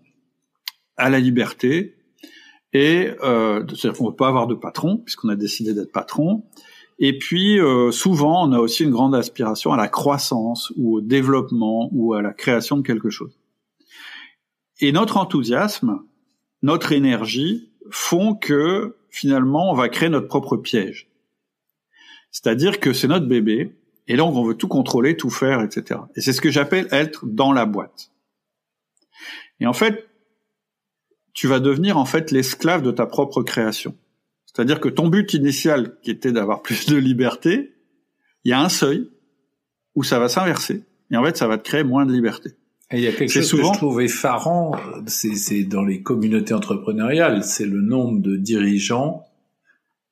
à la liberté et euh, qu'on ne veut pas avoir de patron puisqu'on a décidé d'être patron. Et puis euh, souvent, on a aussi une grande aspiration à la croissance ou au développement ou à la création de quelque chose. Et notre enthousiasme, notre énergie font que finalement, on va créer notre propre piège. C'est-à-dire que c'est notre bébé, et donc on veut tout contrôler, tout faire, etc. Et c'est ce que j'appelle être dans la boîte. Et en fait, tu vas devenir en fait l'esclave de ta propre création. C'est-à-dire que ton but initial, qui était d'avoir plus de liberté, il y a un seuil où ça va s'inverser. Et en fait, ça va te créer moins de liberté. Et il y a quelque chose souvent... que je trouve effarant, c'est dans les communautés entrepreneuriales, c'est le nombre de dirigeants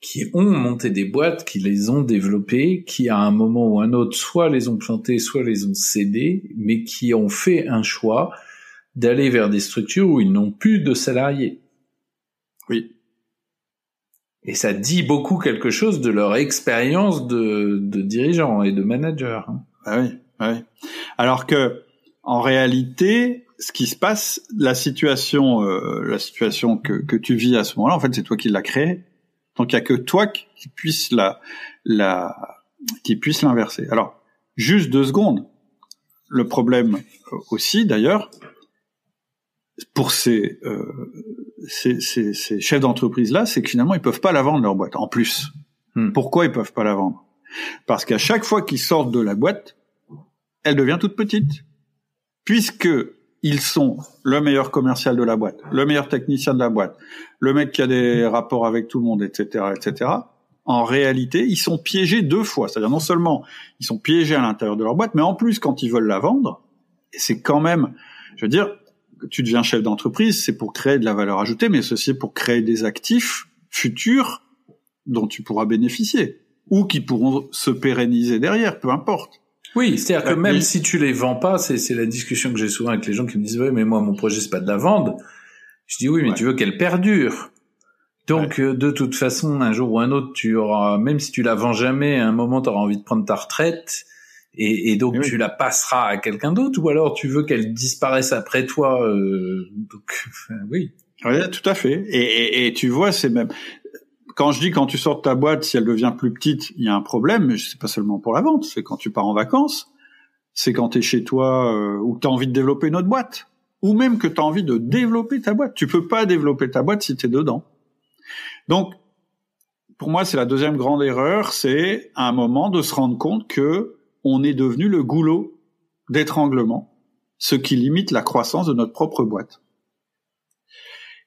qui ont monté des boîtes, qui les ont développées, qui à un moment ou un autre soit les ont plantées, soit les ont cédées, mais qui ont fait un choix d'aller vers des structures où ils n'ont plus de salariés. Oui. Et ça dit beaucoup quelque chose de leur expérience de, de dirigeant et de manager. Hein. Ah oui, ah oui. Alors que, en réalité, ce qui se passe, la situation, euh, la situation que, que tu vis à ce moment-là, en fait, c'est toi qui l'as créée. Donc il y a que toi qui puisse la, la, qui puisse l'inverser. Alors, juste deux secondes. Le problème aussi, d'ailleurs, pour ces, euh, ces, ces, ces, chefs d'entreprise là, c'est que finalement ils peuvent pas la vendre leur boîte. En plus, hmm. pourquoi ils peuvent pas la vendre? Parce qu'à chaque fois qu'ils sortent de la boîte, elle devient toute petite, puisque ils sont le meilleur commercial de la boîte, le meilleur technicien de la boîte, le mec qui a des rapports avec tout le monde, etc., etc. En réalité, ils sont piégés deux fois. C'est-à-dire non seulement ils sont piégés à l'intérieur de leur boîte, mais en plus quand ils veulent la vendre, et c'est quand même, je veux dire, tu deviens chef d'entreprise, c'est pour créer de la valeur ajoutée, mais ceci pour créer des actifs futurs dont tu pourras bénéficier ou qui pourront se pérenniser derrière, peu importe. Oui, c'est-à-dire que même si tu les vends pas, c'est la discussion que j'ai souvent avec les gens qui me disent oui, mais moi mon projet c'est pas de la vendre. Je dis oui, mais tu veux qu'elle perdure. Donc euh, de toute façon, un jour ou un autre, tu auras, même si tu la vends jamais, à un moment tu auras envie de prendre ta retraite, et, et donc tu la passeras à quelqu'un d'autre, ou alors tu veux qu'elle disparaisse après toi. Euh, donc oui. Oui, tout à fait. Et, et, et tu vois, c'est même quand je dis quand tu sors de ta boîte, si elle devient plus petite, il y a un problème, mais c'est pas seulement pour la vente, c'est quand tu pars en vacances, c'est quand tu es chez toi euh, ou que tu as envie de développer une autre boîte, ou même que tu as envie de développer ta boîte. Tu peux pas développer ta boîte si tu es dedans. Donc, pour moi, c'est la deuxième grande erreur, c'est à un moment de se rendre compte que on est devenu le goulot d'étranglement, ce qui limite la croissance de notre propre boîte.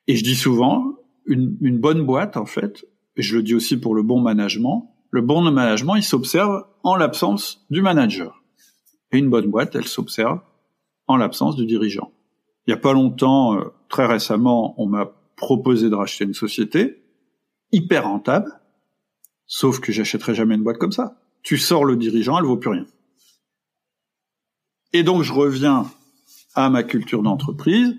Et je dis souvent, une, bonne boîte, en fait, et je le dis aussi pour le bon management, le bon management, il s'observe en l'absence du manager. Et une bonne boîte, elle s'observe en l'absence du dirigeant. Il n'y a pas longtemps, euh, très récemment, on m'a proposé de racheter une société hyper rentable, sauf que j'achèterai jamais une boîte comme ça. Tu sors le dirigeant, elle vaut plus rien. Et donc je reviens à ma culture d'entreprise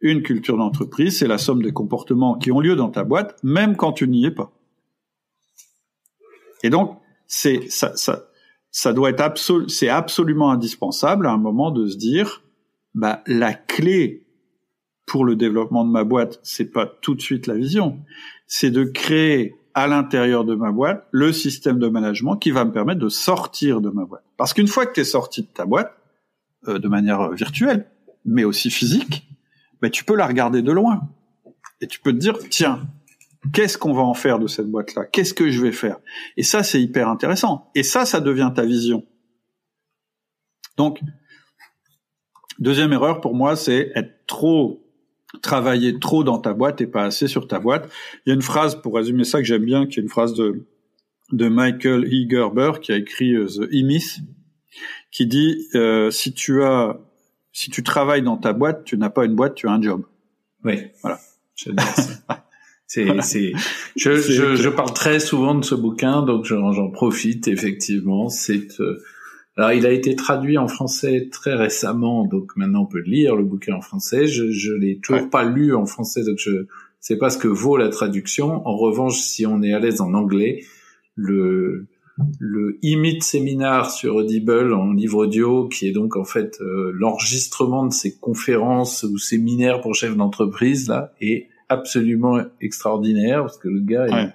une culture d'entreprise, c'est la somme des comportements qui ont lieu dans ta boîte, même quand tu n'y es pas. Et donc, c'est ça, doit être absolument indispensable à un moment de se dire, bah la clé pour le développement de ma boîte, c'est pas tout de suite la vision, c'est de créer à l'intérieur de ma boîte le système de management qui va me permettre de sortir de ma boîte. Parce qu'une fois que tu es sorti de ta boîte, euh, de manière virtuelle, mais aussi physique, ben, tu peux la regarder de loin. Et tu peux te dire, tiens, qu'est-ce qu'on va en faire de cette boîte-là? Qu'est-ce que je vais faire? Et ça, c'est hyper intéressant. Et ça, ça devient ta vision. Donc, Deuxième erreur pour moi, c'est être trop travailler trop dans ta boîte et pas assez sur ta boîte. Il y a une phrase pour résumer ça que j'aime bien, qui est une phrase de de Michael E. Gerber qui a écrit euh, The E-Myth, qui dit euh, si tu as si tu travailles dans ta boîte, tu n'as pas une boîte, tu as un job. Oui, voilà. C'est, c'est, je, je, je, parle très souvent de ce bouquin, donc j'en profite effectivement. C'est, euh, alors il a été traduit en français très récemment, donc maintenant on peut lire le bouquin en français. Je, je l'ai toujours pas lu en français, donc je sais pas ce que vaut la traduction. En revanche, si on est à l'aise en anglais, le le e séminaire sur Audible en livre audio, qui est donc en fait euh, l'enregistrement de ces conférences ou séminaires pour chefs d'entreprise là, est absolument extraordinaire parce que le gars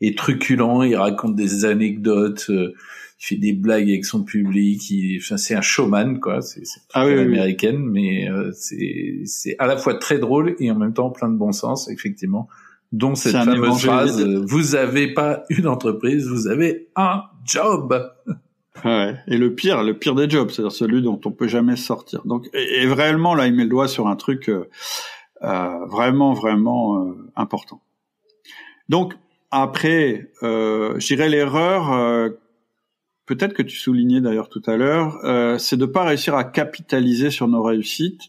est, truculent, il raconte des anecdotes, euh, il fait des blagues avec son public, il, enfin, c'est un showman quoi, c'est ah, américaine, mais euh, c'est c'est à la fois très drôle et en même temps plein de bon sens effectivement dont cette fameuse phrase euh, vous avez pas une entreprise, vous avez un job. Ouais. Et le pire, le pire des jobs, c'est-à-dire celui dont on peut jamais sortir. Donc, et, vraiment là, il met le doigt sur un truc euh, euh vraiment, vraiment euh, important. Donc après, euh, je dirais l'erreur, peut-être que tu soulignais d'ailleurs tout à l'heure, c'est de pas réussir à capitaliser sur nos réussites.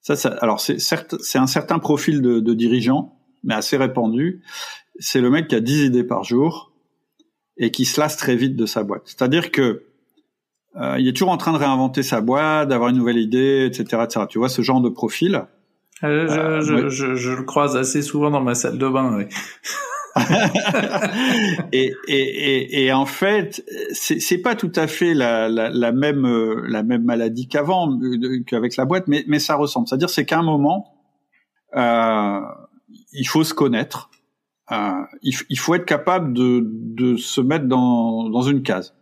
Ça, ça alors c'est certes, c'est un certain profil de, de dirigeant mais assez répandu, c'est le mec qui a 10 idées par jour et qui se lasse très vite de sa boîte. C'est-à-dire que euh, il est toujours en train de réinventer sa boîte, d'avoir une nouvelle idée, etc., etc. Tu vois ce genre de profil? Euh, je, euh, je, je, le croise assez souvent dans ma salle de bain. Oui. et, et, et, et, en fait, c'est, pas tout à fait la, la, la même la même maladie qu'avant, qu'avec la boîte, mais, mais ça ressemble. C'est-à-dire, c'est qu'à un moment, euh, il faut se connaître. Euh, il, faut être capable de, de se mettre dans, dans une case.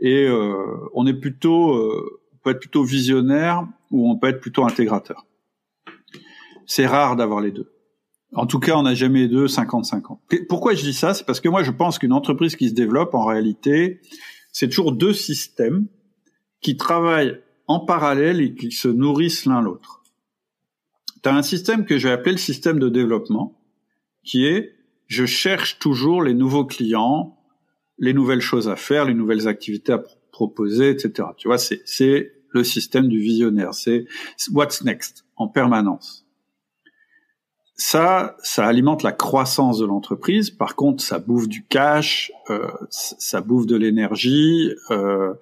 Et euh, on est plutôt, euh, on peut être plutôt visionnaire ou on peut être plutôt intégrateur. C'est rare d'avoir les deux. En tout cas, on n'a jamais deux 50-50. Pourquoi je dis ça? C'est parce que moi, je pense qu'une entreprise qui se développe, en réalité, c'est toujours deux systèmes qui travaillent en parallèle et qui se nourrissent l'un l'autre tu as un système que je vais appeler le système de développement, qui est je cherche toujours les nouveaux clients, les nouvelles choses à faire, les nouvelles activités à proposer, etc. Tu vois, c'est le système du visionnaire, c'est what's next en permanence. Ça, ça alimente la croissance de l'entreprise. Par contre, ça bouffe du cash, euh, ça bouffe de l'énergie. Euh,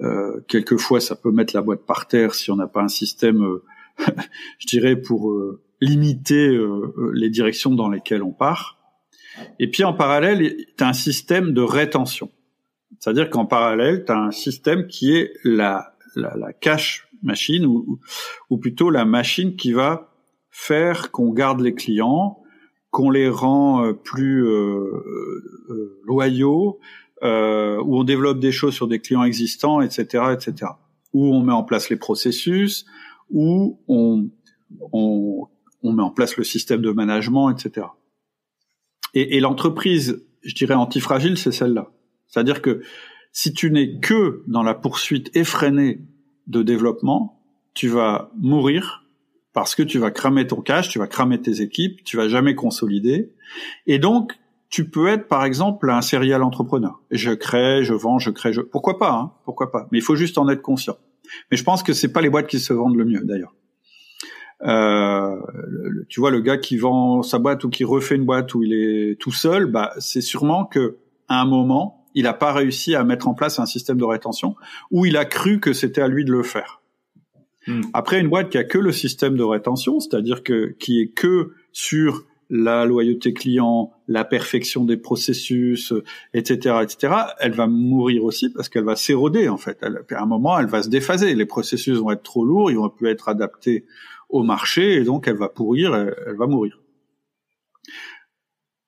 euh, quelquefois, ça peut mettre la boîte par terre si on n'a pas un système euh, je dirais, pour euh, limiter euh, les directions dans lesquelles on part. Et puis en parallèle, tu as un système de rétention. C'est-à-dire qu'en parallèle, tu as un système qui est la, la, la cash machine, ou, ou plutôt la machine qui va faire qu'on garde les clients, qu'on les rend plus euh, loyaux, euh, où on développe des choses sur des clients existants, etc., etc. Où on met en place les processus, où on, on, on met en place le système de management, etc. Et, et l'entreprise, je dirais antifragile, c'est celle-là. C'est-à-dire que si tu n'es que dans la poursuite effrénée de développement, tu vas mourir parce que tu vas cramer ton cash, tu vas cramer tes équipes, tu vas jamais consolider. Et donc, tu peux être, par exemple, un serial entrepreneur. Je crée, je vends, je crée, je... Pourquoi pas, hein Pourquoi pas Mais il faut juste en être conscient. Mais je pense que c'est pas les boîtes qui se vendent le mieux d'ailleurs. Euh, tu vois le gars qui vend sa boîte ou qui refait une boîte où il est tout seul, bah c'est sûrement que à un moment il n'a pas réussi à mettre en place un système de rétention ou il a cru que c'était à lui de le faire. Hmm. Après une boîte qui a que le système de rétention, c'est-à-dire que qui est que sur la loyauté client, la perfection des processus, etc., etc., elle va mourir aussi parce qu'elle va s'éroder en fait. Elle, à un moment, elle va se déphaser. Les processus vont être trop lourds, ils vont plus être adaptés au marché et donc elle va pourrir, elle, va mourir.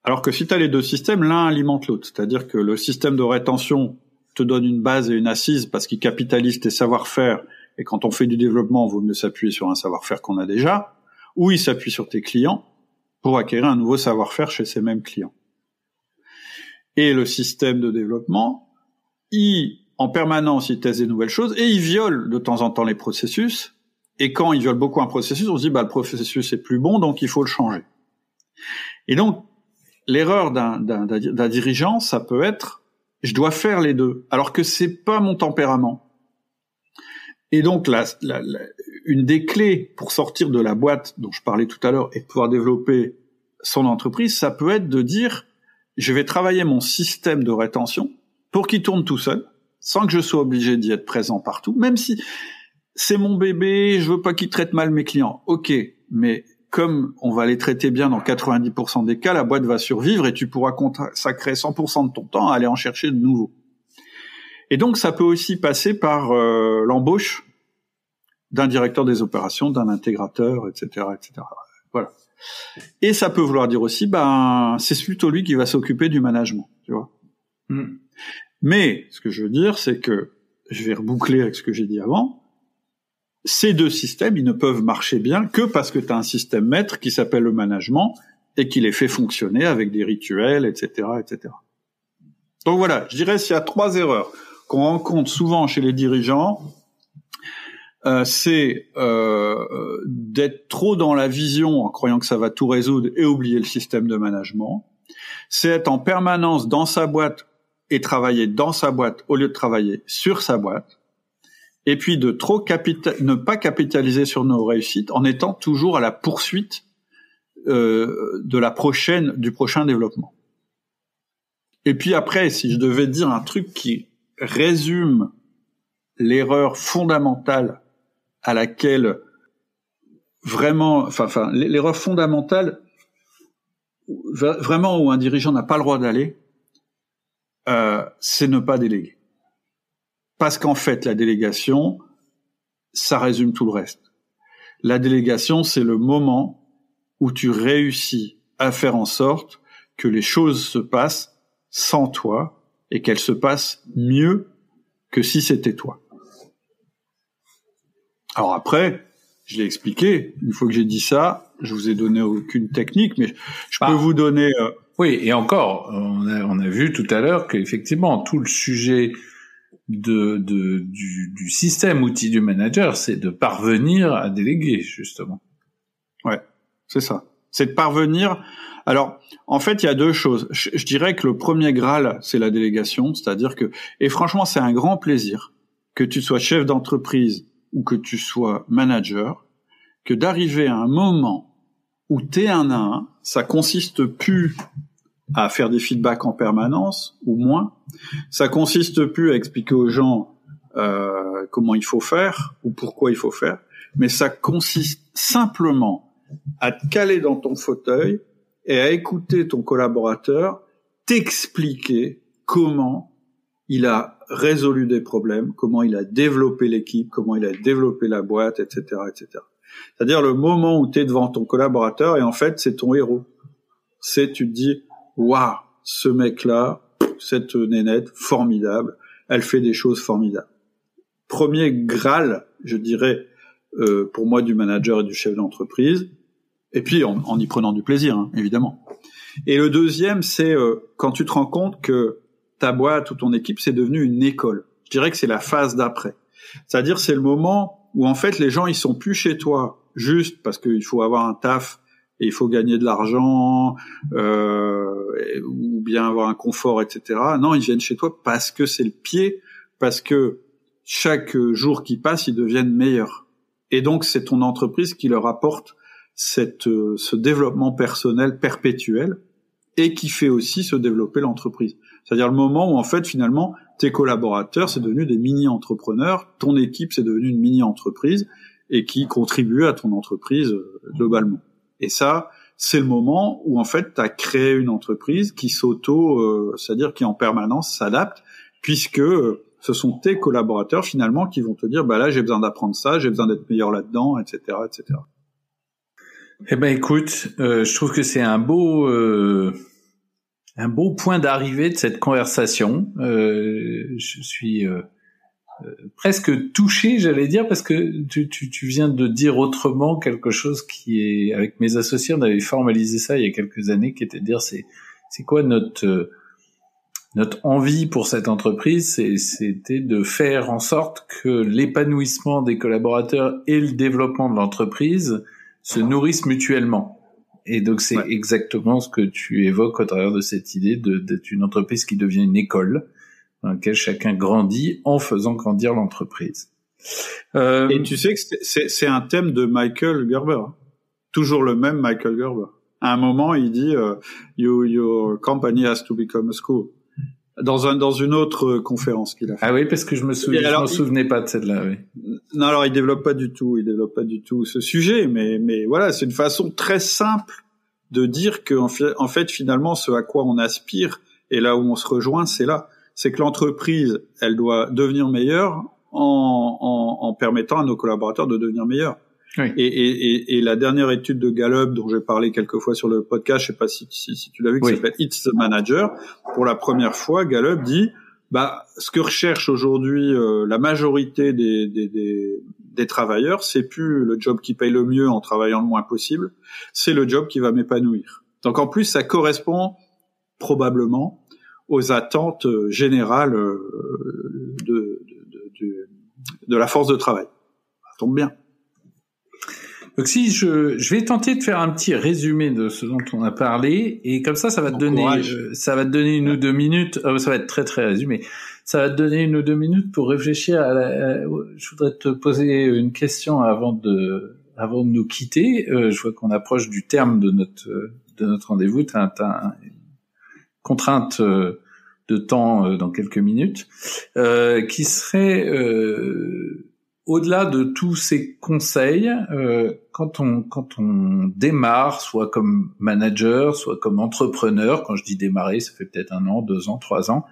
Alors que si tu as les deux systèmes, l'un alimente l'autre. C'est-à-dire que le système de rétention te donne une base et une assise parce qu'il capitalise tes savoir-faire et quand on fait du développement, il vaut mieux s'appuyer sur un savoir-faire qu'on a déjà, ou il s'appuie sur tes clients pour acquérir un nouveau savoir-faire chez ces mêmes clients. Et le système de développement, il, en permanence, il teste des nouvelles choses et il viole de temps en temps les processus Et quand ils veulent beaucoup un processus, on se dit bah le processus est plus bon, donc il faut le changer. Et donc l'erreur d'un dirigeant, ça peut être je dois faire les deux, alors que c'est pas mon tempérament. Et donc la, une des clés pour sortir de la boîte dont je parlais tout à l'heure et pouvoir développer son entreprise, ça peut être de dire je vais travailler mon système de rétention pour qu'il tourne tout seul, sans que je sois obligé d'y être présent partout, même si c'est mon bébé, je veux pas qu'il traite mal mes clients. Ok, mais comme on va les traiter bien dans 90% des cas, la boîte va survivre et tu pourras consacrer 100% de ton temps à aller en chercher de nouveaux. Et donc ça peut aussi passer par euh, l'embauche d'un directeur des opérations, d'un intégrateur, etc., etc. Voilà. Et ça peut vouloir dire aussi, ben, c'est plutôt lui qui va s'occuper du management, tu vois. Hmm. Mais ce que je veux dire, c'est que je vais reboucler avec ce que j'ai dit avant. Ces deux systèmes, ils ne peuvent marcher bien que parce que tu as un système maître qui s'appelle le management et qui les fait fonctionner avec des rituels, etc., etc. Donc voilà, je dirais s'il y a trois erreurs qu'on rencontre souvent chez les dirigeants, euh, c'est euh, d'être trop dans la vision en croyant que ça va tout résoudre et oublier le système de management. C'est être en permanence dans sa boîte et travailler dans sa boîte au lieu de travailler sur sa boîte. Et puis de trop ne pas capitaliser sur nos réussites en étant toujours à la poursuite euh, de la prochaine du prochain développement. Et puis après, si je devais dire un truc qui résume l'erreur fondamentale à laquelle vraiment, enfin, enfin l'erreur fondamentale, vraiment où un dirigeant n'a pas le droit d'aller, euh, c'est ne pas déléguer. Parce qu'en fait, la délégation, ça résume tout le reste. La délégation, c'est le moment où tu réussis à faire en sorte que les choses se passent sans toi et qu'elles se passent mieux que si c'était toi. Alors après, je l'ai expliqué, une fois que j'ai dit ça, je vous ai donné aucune technique, mais je peux bah. vous donner... Euh, oui, et encore, on a, on a vu tout à l'heure qu'effectivement, tout le sujet de, de du, du, système outil du manager, c'est de parvenir à déléguer, justement. Ouais, c'est ça. C'est de parvenir... Alors, en fait, il y a deux choses. Je, dirais que le premier Graal, c'est la délégation, c'est-à-dire que... Et franchement, c'est un grand plaisir que tu sois chef d'entreprise ou que tu sois manager, que d'arriver à un moment où t'es un à un, ça consiste plus à faire des feedbacks en permanence ou moins, ça consiste plus à expliquer aux gens euh, comment il faut faire ou pourquoi il faut faire, mais ça consiste simplement à te caler dans ton fauteuil et à écouter ton collaborateur t'expliquer comment il a résolu des problèmes, comment il a développé l'équipe, comment il a développé la boîte, etc., etc. C'est-à-dire le moment où tu es devant ton collaborateur et en fait c'est ton héros. C'est tu te dis waouh ce mec-là, cette nénette formidable, elle fait des choses formidables. Premier graal, je dirais euh, pour moi du manager et du chef d'entreprise, et puis en, y prenant du plaisir hein, évidemment. Et le deuxième c'est euh, quand tu te rends compte que ta boîte ou ton équipe, c'est devenu une école. Je dirais que c'est la phase d'après. C'est-à-dire c'est le moment où en fait les gens ils sont plus chez toi juste parce qu'il faut avoir un taf et il faut gagner de l'argent euh, ou bien avoir un confort, etc. Non, ils viennent chez toi parce que c'est le pied, parce que chaque jour qui passe, ils deviennent meilleurs. Et donc c'est ton entreprise qui leur apporte cette, ce développement personnel perpétuel et qui fait aussi se développer l'entreprise. C'est-à-dire le moment où en fait finalement tes collaborateurs c'est devenu des mini-entrepreneurs, ton équipe c'est devenu une mini-entreprise et qui contribue à ton entreprise euh, globalement. Et ça, c'est le moment où en fait tu as créé une entreprise qui s'auto, euh, c'est-à-dire qui en permanence s'adapte, puisque euh, ce sont tes collaborateurs finalement qui vont te dire bah là j'ai besoin d'apprendre ça, j'ai besoin d'être meilleur là-dedans, etc., etc. Eh ben écoute, je trouve que c'est un beau un beau point d'arrivée de cette conversation. Euh, je suis euh, euh, presque touché, j'allais dire, parce que tu, tu, tu, viens de dire autrement quelque chose qui est, avec mes associés, on avait formalisé ça il y a quelques années, qui était de dire c'est c'est quoi notre notre envie pour cette entreprise, c'était de faire en sorte que l'épanouissement des collaborateurs et le développement de l'entreprise se nourrissent mutuellement. Et donc c'est exactement ce que tu évoques au travers de cette idée d'être une entreprise qui devient une école dans laquelle chacun grandit en faisant grandir l'entreprise. Euh, et tu sais que c'est un thème de Michael Gerber, toujours le même Michael Gerber. À un moment, il dit euh, "Your company has to become a school." Dans un dans une autre conférence qu'il a fait. Ah oui, parce que je me souviens, je me souvenais pas de celle-là. Oui. Non, alors il développe pas du tout, il développe pas du tout ce sujet, mais mais voilà, c'est une façon très simple de dire que en fait, en fait finalement ce à quoi on aspire et là où on se rejoint, c'est là, c'est que l'entreprise, elle doit devenir meilleure en, en, en, permettant à nos collaborateurs de devenir meilleurs. Oui. Et, et, et, la dernière étude de Gallup dont j'ai parlé quelques fois sur le podcast, je sais pas si, si, si tu l'as vu, qui s'appelle It's the Manager. Pour la première fois, Gallup dit, bah, ce que recherche aujourd'hui euh, la majorité des, des, des, des travailleurs, c'est plus le job qui paye le mieux en travaillant le moins possible, c'est le job qui va m'épanouir. Donc en plus, ça correspond probablement aux attentes euh, générales euh, de, de, de, la force de travail. Ça tombe bien. Donc si je, je vais tenter de faire un petit résumé de ce dont on a parlé et comme ça ça va te donner euh, ça va te donner une ou deux minutes. Ça va être très très résumé. Ça va te donner une ou deux minutes pour réfléchir à, la, je voudrais te poser une question avant de avant de nous quitter. Je vois qu'on approche du terme de notre de notre rendez-vous. Tu as, une contrainte de temps euh, dans quelques minutes, euh, qui serait euh, au-delà de tous ces conseils, quand on quand on démarre, soit comme manager, soit comme entrepreneur, quand je dis démarrer, ça fait peut-être un an, deux ans, trois ans,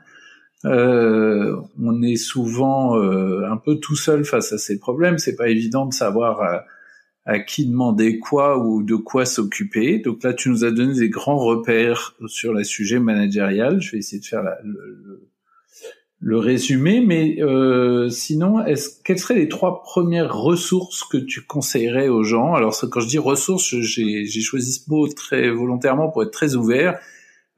on est souvent un peu tout seul face à ces problèmes. C'est pas évident de savoir à qui demander quoi ou de quoi s'occuper. Donc là, tu nous as donné des grands repères sur le sujet managérial. Je vais essayer de faire le, le, résumé, mais euh, sinon, est-ce quelles seraient les trois premières ressources que tu conseillerais aux gens? Alors quand je dis ressources, j'ai choisi ce mot très volontairement pour être très ouvert.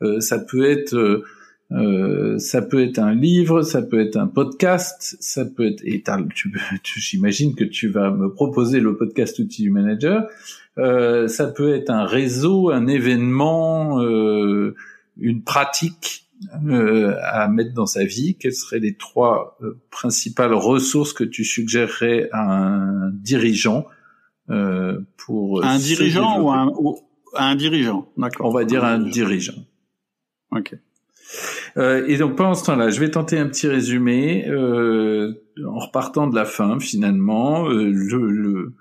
Euh, ça peut être euh, euh, ça peut être un livre, ça peut être un podcast, ça peut être. Et j'imagine que tu vas me proposer le podcast outil du manager. Euh, ça peut être un réseau, un événement, euh, une pratique euh, à mettre dans sa vie. Quelles seraient les trois euh, principales ressources que tu suggérerais à un dirigeant pour un dirigeant ou un, ou un dirigeant D'accord. On va dire un dirigeant. Ok. Euh, et donc pendant ce temps-là, je vais tenter un petit résumé euh, en repartant de la fin finalement. Euh, le, le,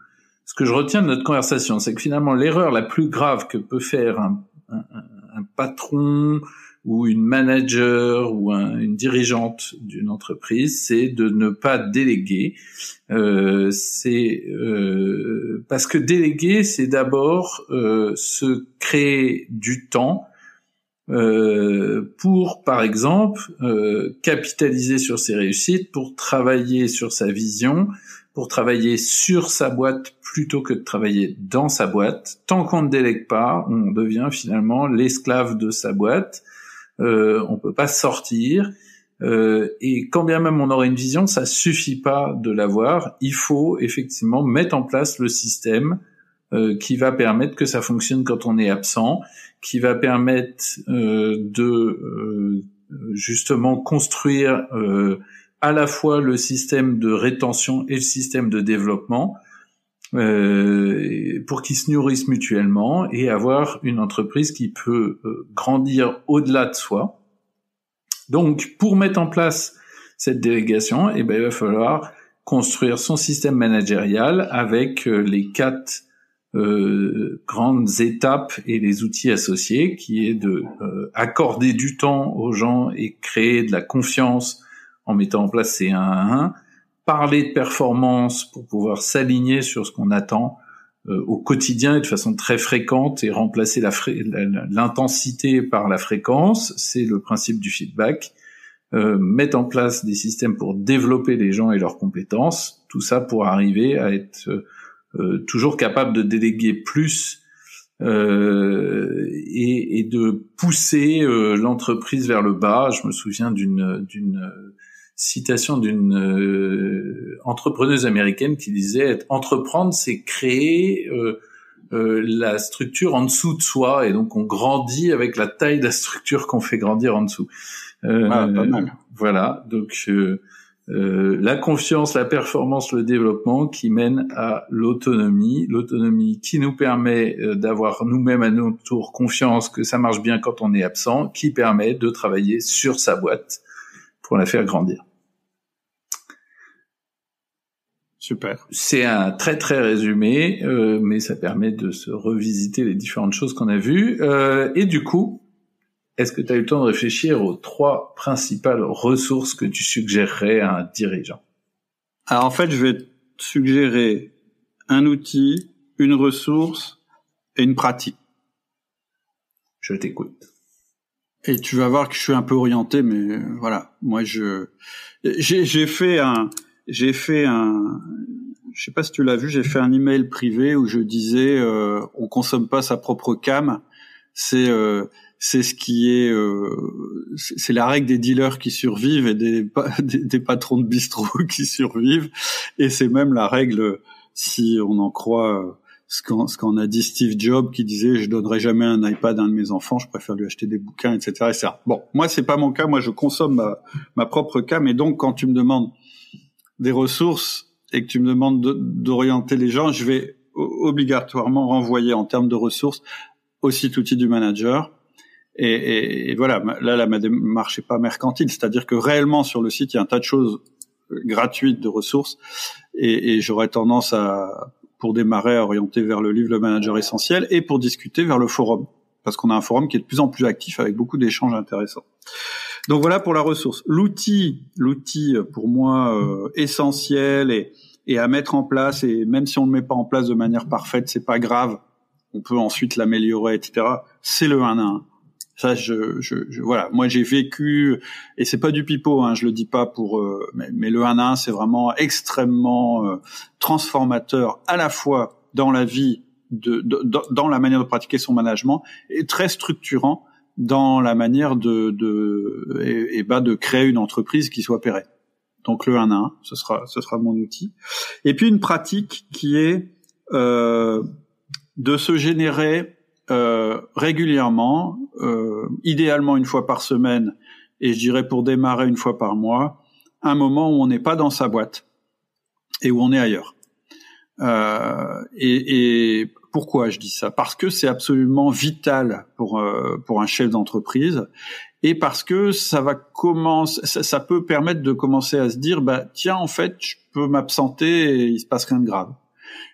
ce que je retiens de notre conversation, c'est que finalement l'erreur la plus grave que peut faire un, un, un patron ou une manager ou un, une dirigeante d'une entreprise, c'est de ne pas déléguer. Euh, c'est euh, parce que déléguer, c'est d'abord euh, se créer du temps euh, pour, par exemple, euh, capitaliser sur ses réussites, pour travailler sur sa vision, pour travailler sur sa boîte plutôt que de travailler dans sa boîte. Tant qu'on ne délègue pas, on devient finalement l'esclave de sa boîte. Euh, on peut pas sortir. Euh, et quand bien même on aurait une vision, ça suffit pas de l'avoir. Il faut effectivement mettre en place le système euh, qui va permettre que ça fonctionne quand on est absent, qui va permettre euh, de euh, justement construire à la fois le système de rétention et le système de développement pour qu'ils se nourrissent mutuellement et avoir une entreprise qui peut grandir au-delà de soi. Donc, pour mettre en place cette délégation, eh ben, il va falloir construire son système managérial avec les quatre euh, grandes étapes et les outils associés, qui est de euh, accorder du temps aux gens et créer de la confiance en mettant en place ces 1 à 1, parler de performance pour pouvoir s'aligner sur ce qu'on attend euh, au quotidien et de façon très fréquente et remplacer l'intensité par la fréquence, c'est le principe du feedback. Euh, mettre en place des systèmes pour développer les gens et leurs compétences, tout ça pour arriver à être euh, toujours capable de déléguer plus euh, et, et, de pousser euh, l'entreprise vers le bas. Je me souviens d'une citation d'une euh, entrepreneuse américaine qui disait entreprendre, c'est créer la structure en dessous de soi, et donc on grandit avec la taille de la structure qu'on fait grandir en dessous. Ah, pas mal. Voilà, donc euh, la confiance, la performance, le développement qui mène à l'autonomie, l'autonomie qui nous permet euh, d'avoir nous-mêmes à notre tour confiance que ça marche bien quand on est absent, qui permet de travailler sur sa boîte pour la faire grandir. Super. C'est un très très résumé, euh, mais ça permet de se revisiter les différentes choses qu'on a vues. et du coup, est-ce que tu as eu le temps de réfléchir aux trois principales ressources que tu suggérerais à un dirigeant? Alors en fait, je vais te suggérer un outil, une ressource et une pratique. Je t'écoute. Et tu vas voir que je suis un peu orienté, mais euh, voilà, moi je j'ai fait un j'ai fait un je sais pas si tu l'as vu, j'ai fait un email privé où je disais euh, on consomme pas sa propre cam, c'est euh, c'est ce qui est, euh, c'est la règle des dealers qui survivent et des, des, patrons de bistrot qui survivent. Et c'est même la règle, si on en croit euh, ce qu'en a dit Steve Jobs, qui disait je donnerai jamais un iPad à un de mes enfants, je préfère lui acheter des bouquins, etc. etc. Bon, moi c'est pas mon cas, moi je consomme ma, ma propre cam, et donc quand tu me demandes des ressources et que tu me demandes d'orienter les gens, je vais obligatoirement renvoyer en termes de ressources au site outil du manager. Et, voilà, là, la démarche n'est pas mercantile, c'est-à-dire que réellement sur le site, il y a un tas de choses gratuites de ressources, et, et j'aurais tendance à, pour démarrer, à orienter vers le livre Le Manager Essentiel, et pour discuter vers le forum, parce qu'on a un forum qui est de plus en plus actif avec beaucoup d'échanges intéressants. Donc voilà pour la ressource. L'outil, l'outil pour moi euh, essentiel et, et à mettre en place, et même si on ne le met pas en place de manière parfaite, c'est pas grave, on peut ensuite l'améliorer, etc. C'est le 1 à 1. Ça, je, je, je voilà. Moi, j'ai vécu, et c'est pas du pipeau, hein, je le dis pas pour, euh, mais, le 1 1, c'est vraiment extrêmement euh, transformateur à la fois dans la vie, de, dans la manière de pratiquer son management, et très structurant dans la manière de, de et, bah, de créer une entreprise qui soit pérenne. Donc le 1 1, ce sera, ce sera mon outil. Et puis une pratique qui est euh, de se générer euh, régulièrement, euh, idéalement une fois par semaine, et je dirais pour démarrer une fois par mois, un moment où on n'est pas dans sa boîte et où on est ailleurs. Euh, et, et, pourquoi je dis ça? Parce que c'est absolument vital pour euh, pour un chef d'entreprise et parce que ça va commencer, ça, peut permettre de commencer à se dire bah tiens en fait je peux m'absenter et il se passe rien de grave.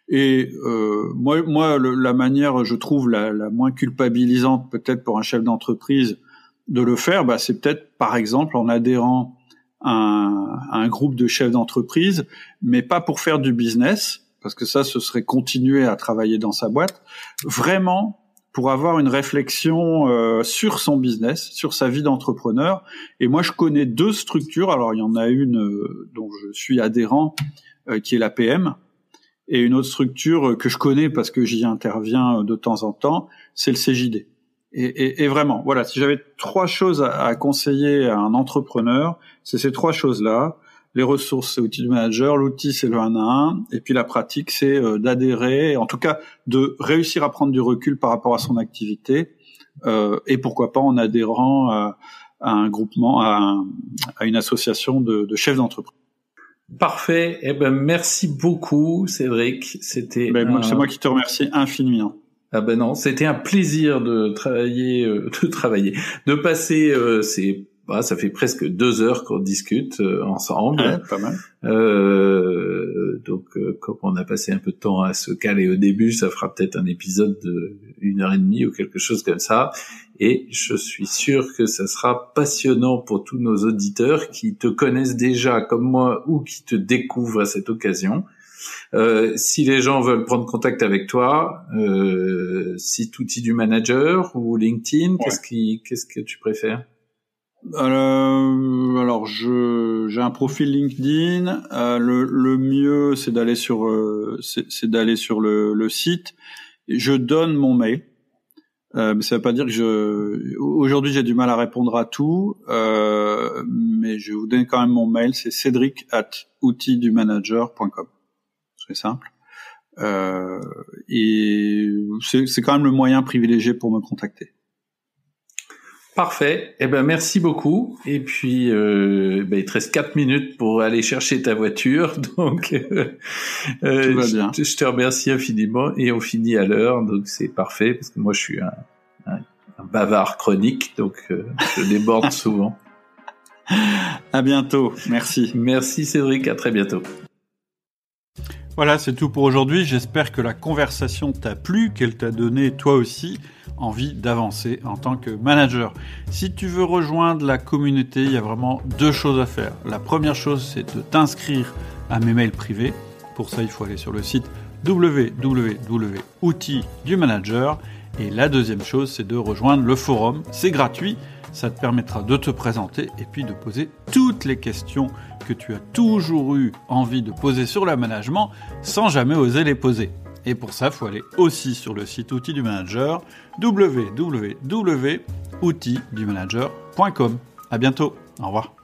Et euh, moi, moi la manière, je trouve, la, moins culpabilisante peut-être pour un chef d'entreprise de le faire, bah, c'est peut-être par exemple en adhérant à un groupe de chefs d'entreprise, mais pas pour faire du business, parce que ça, ce serait continuer à travailler dans sa boîte, vraiment pour avoir une réflexion euh, sur son business, sur sa vie d'entrepreneur. Et moi, je connais deux structures. Alors, il y en a une euh, dont je suis adhérent, euh, qui est la PM, et une autre structure que je connais parce que j'y interviens de temps en temps, c'est le CJD. Et, et, et, vraiment, voilà, si j'avais trois choses à, conseiller à un entrepreneur, c'est ces trois choses-là. Les ressources, c'est outil de manager, l'outil, c'est le 1 à 1, et puis la pratique, c'est euh, d'adhérer, en tout cas de réussir à prendre du recul par rapport à son activité, euh, et pourquoi pas en adhérant à, un groupement, à, à une association de, de chefs d'entreprise. Parfait. Eh ben, merci beaucoup, Cédric. C'était. Ben, C'est moi qui te remercie infiniment. Ah ben non, c'était un plaisir de travailler, euh, de travailler, de passer euh, ces bah, ça fait presque deux heures qu'on discute euh, ensemble. pas mal. Euh, donc, euh, comme on a passé un peu de temps à se caler au début, ça fera peut-être un épisode de une heure et demie ou quelque chose comme ça. Et je suis sûr que ça sera passionnant pour tous nos auditeurs qui te connaissent déjà comme moi ou qui te découvrent à cette occasion. Euh, si les gens veulent prendre contact avec toi, euh, site outil du manager ou LinkedIn, qu'est-ce qui, qu'est-ce que tu préfères? Euh, alors, je j'ai un profil LinkedIn. Euh, le, le mieux, c'est d'aller sur euh, c'est d'aller sur le, le site. Je donne mon mail. Euh, mais ça veut pas dire que je. Aujourd'hui, j'ai du mal à répondre à tout, euh, mais je vous donner quand même mon mail. C'est cédric at outildumanager.com. C'est simple. Et c'est quand même le moyen privilégié pour me contacter. Parfait. Eh ben merci beaucoup. Et puis euh, ben, il te reste quatre minutes pour aller chercher ta voiture. Donc euh, euh, Tout va bien. Je, je, te remercie infiniment et on finit à l'heure. Donc c'est parfait parce que moi je suis un, un, un bavard chronique, donc euh, je déborde souvent. À bientôt. Merci. Merci Cédric. À très bientôt. Voilà, c'est tout pour aujourd'hui. J'espère que la conversation t'a plu, qu'elle t'a donné toi aussi envie d'avancer en tant que manager. Si tu veux rejoindre la communauté, il y a vraiment deux choses à faire. La première chose, c'est de t'inscrire à mes mails privés. Pour ça, il faut aller sur le site www.outils du manager. Et la deuxième chose, c'est de rejoindre le forum. C'est gratuit. Ça te permettra de te présenter et puis de poser toutes les questions que tu as toujours eu envie de poser sur le management sans jamais oser les poser. Et pour ça, il faut aller aussi sur le site Outils du Manager, www.outildumanager.com. À bientôt. Au revoir.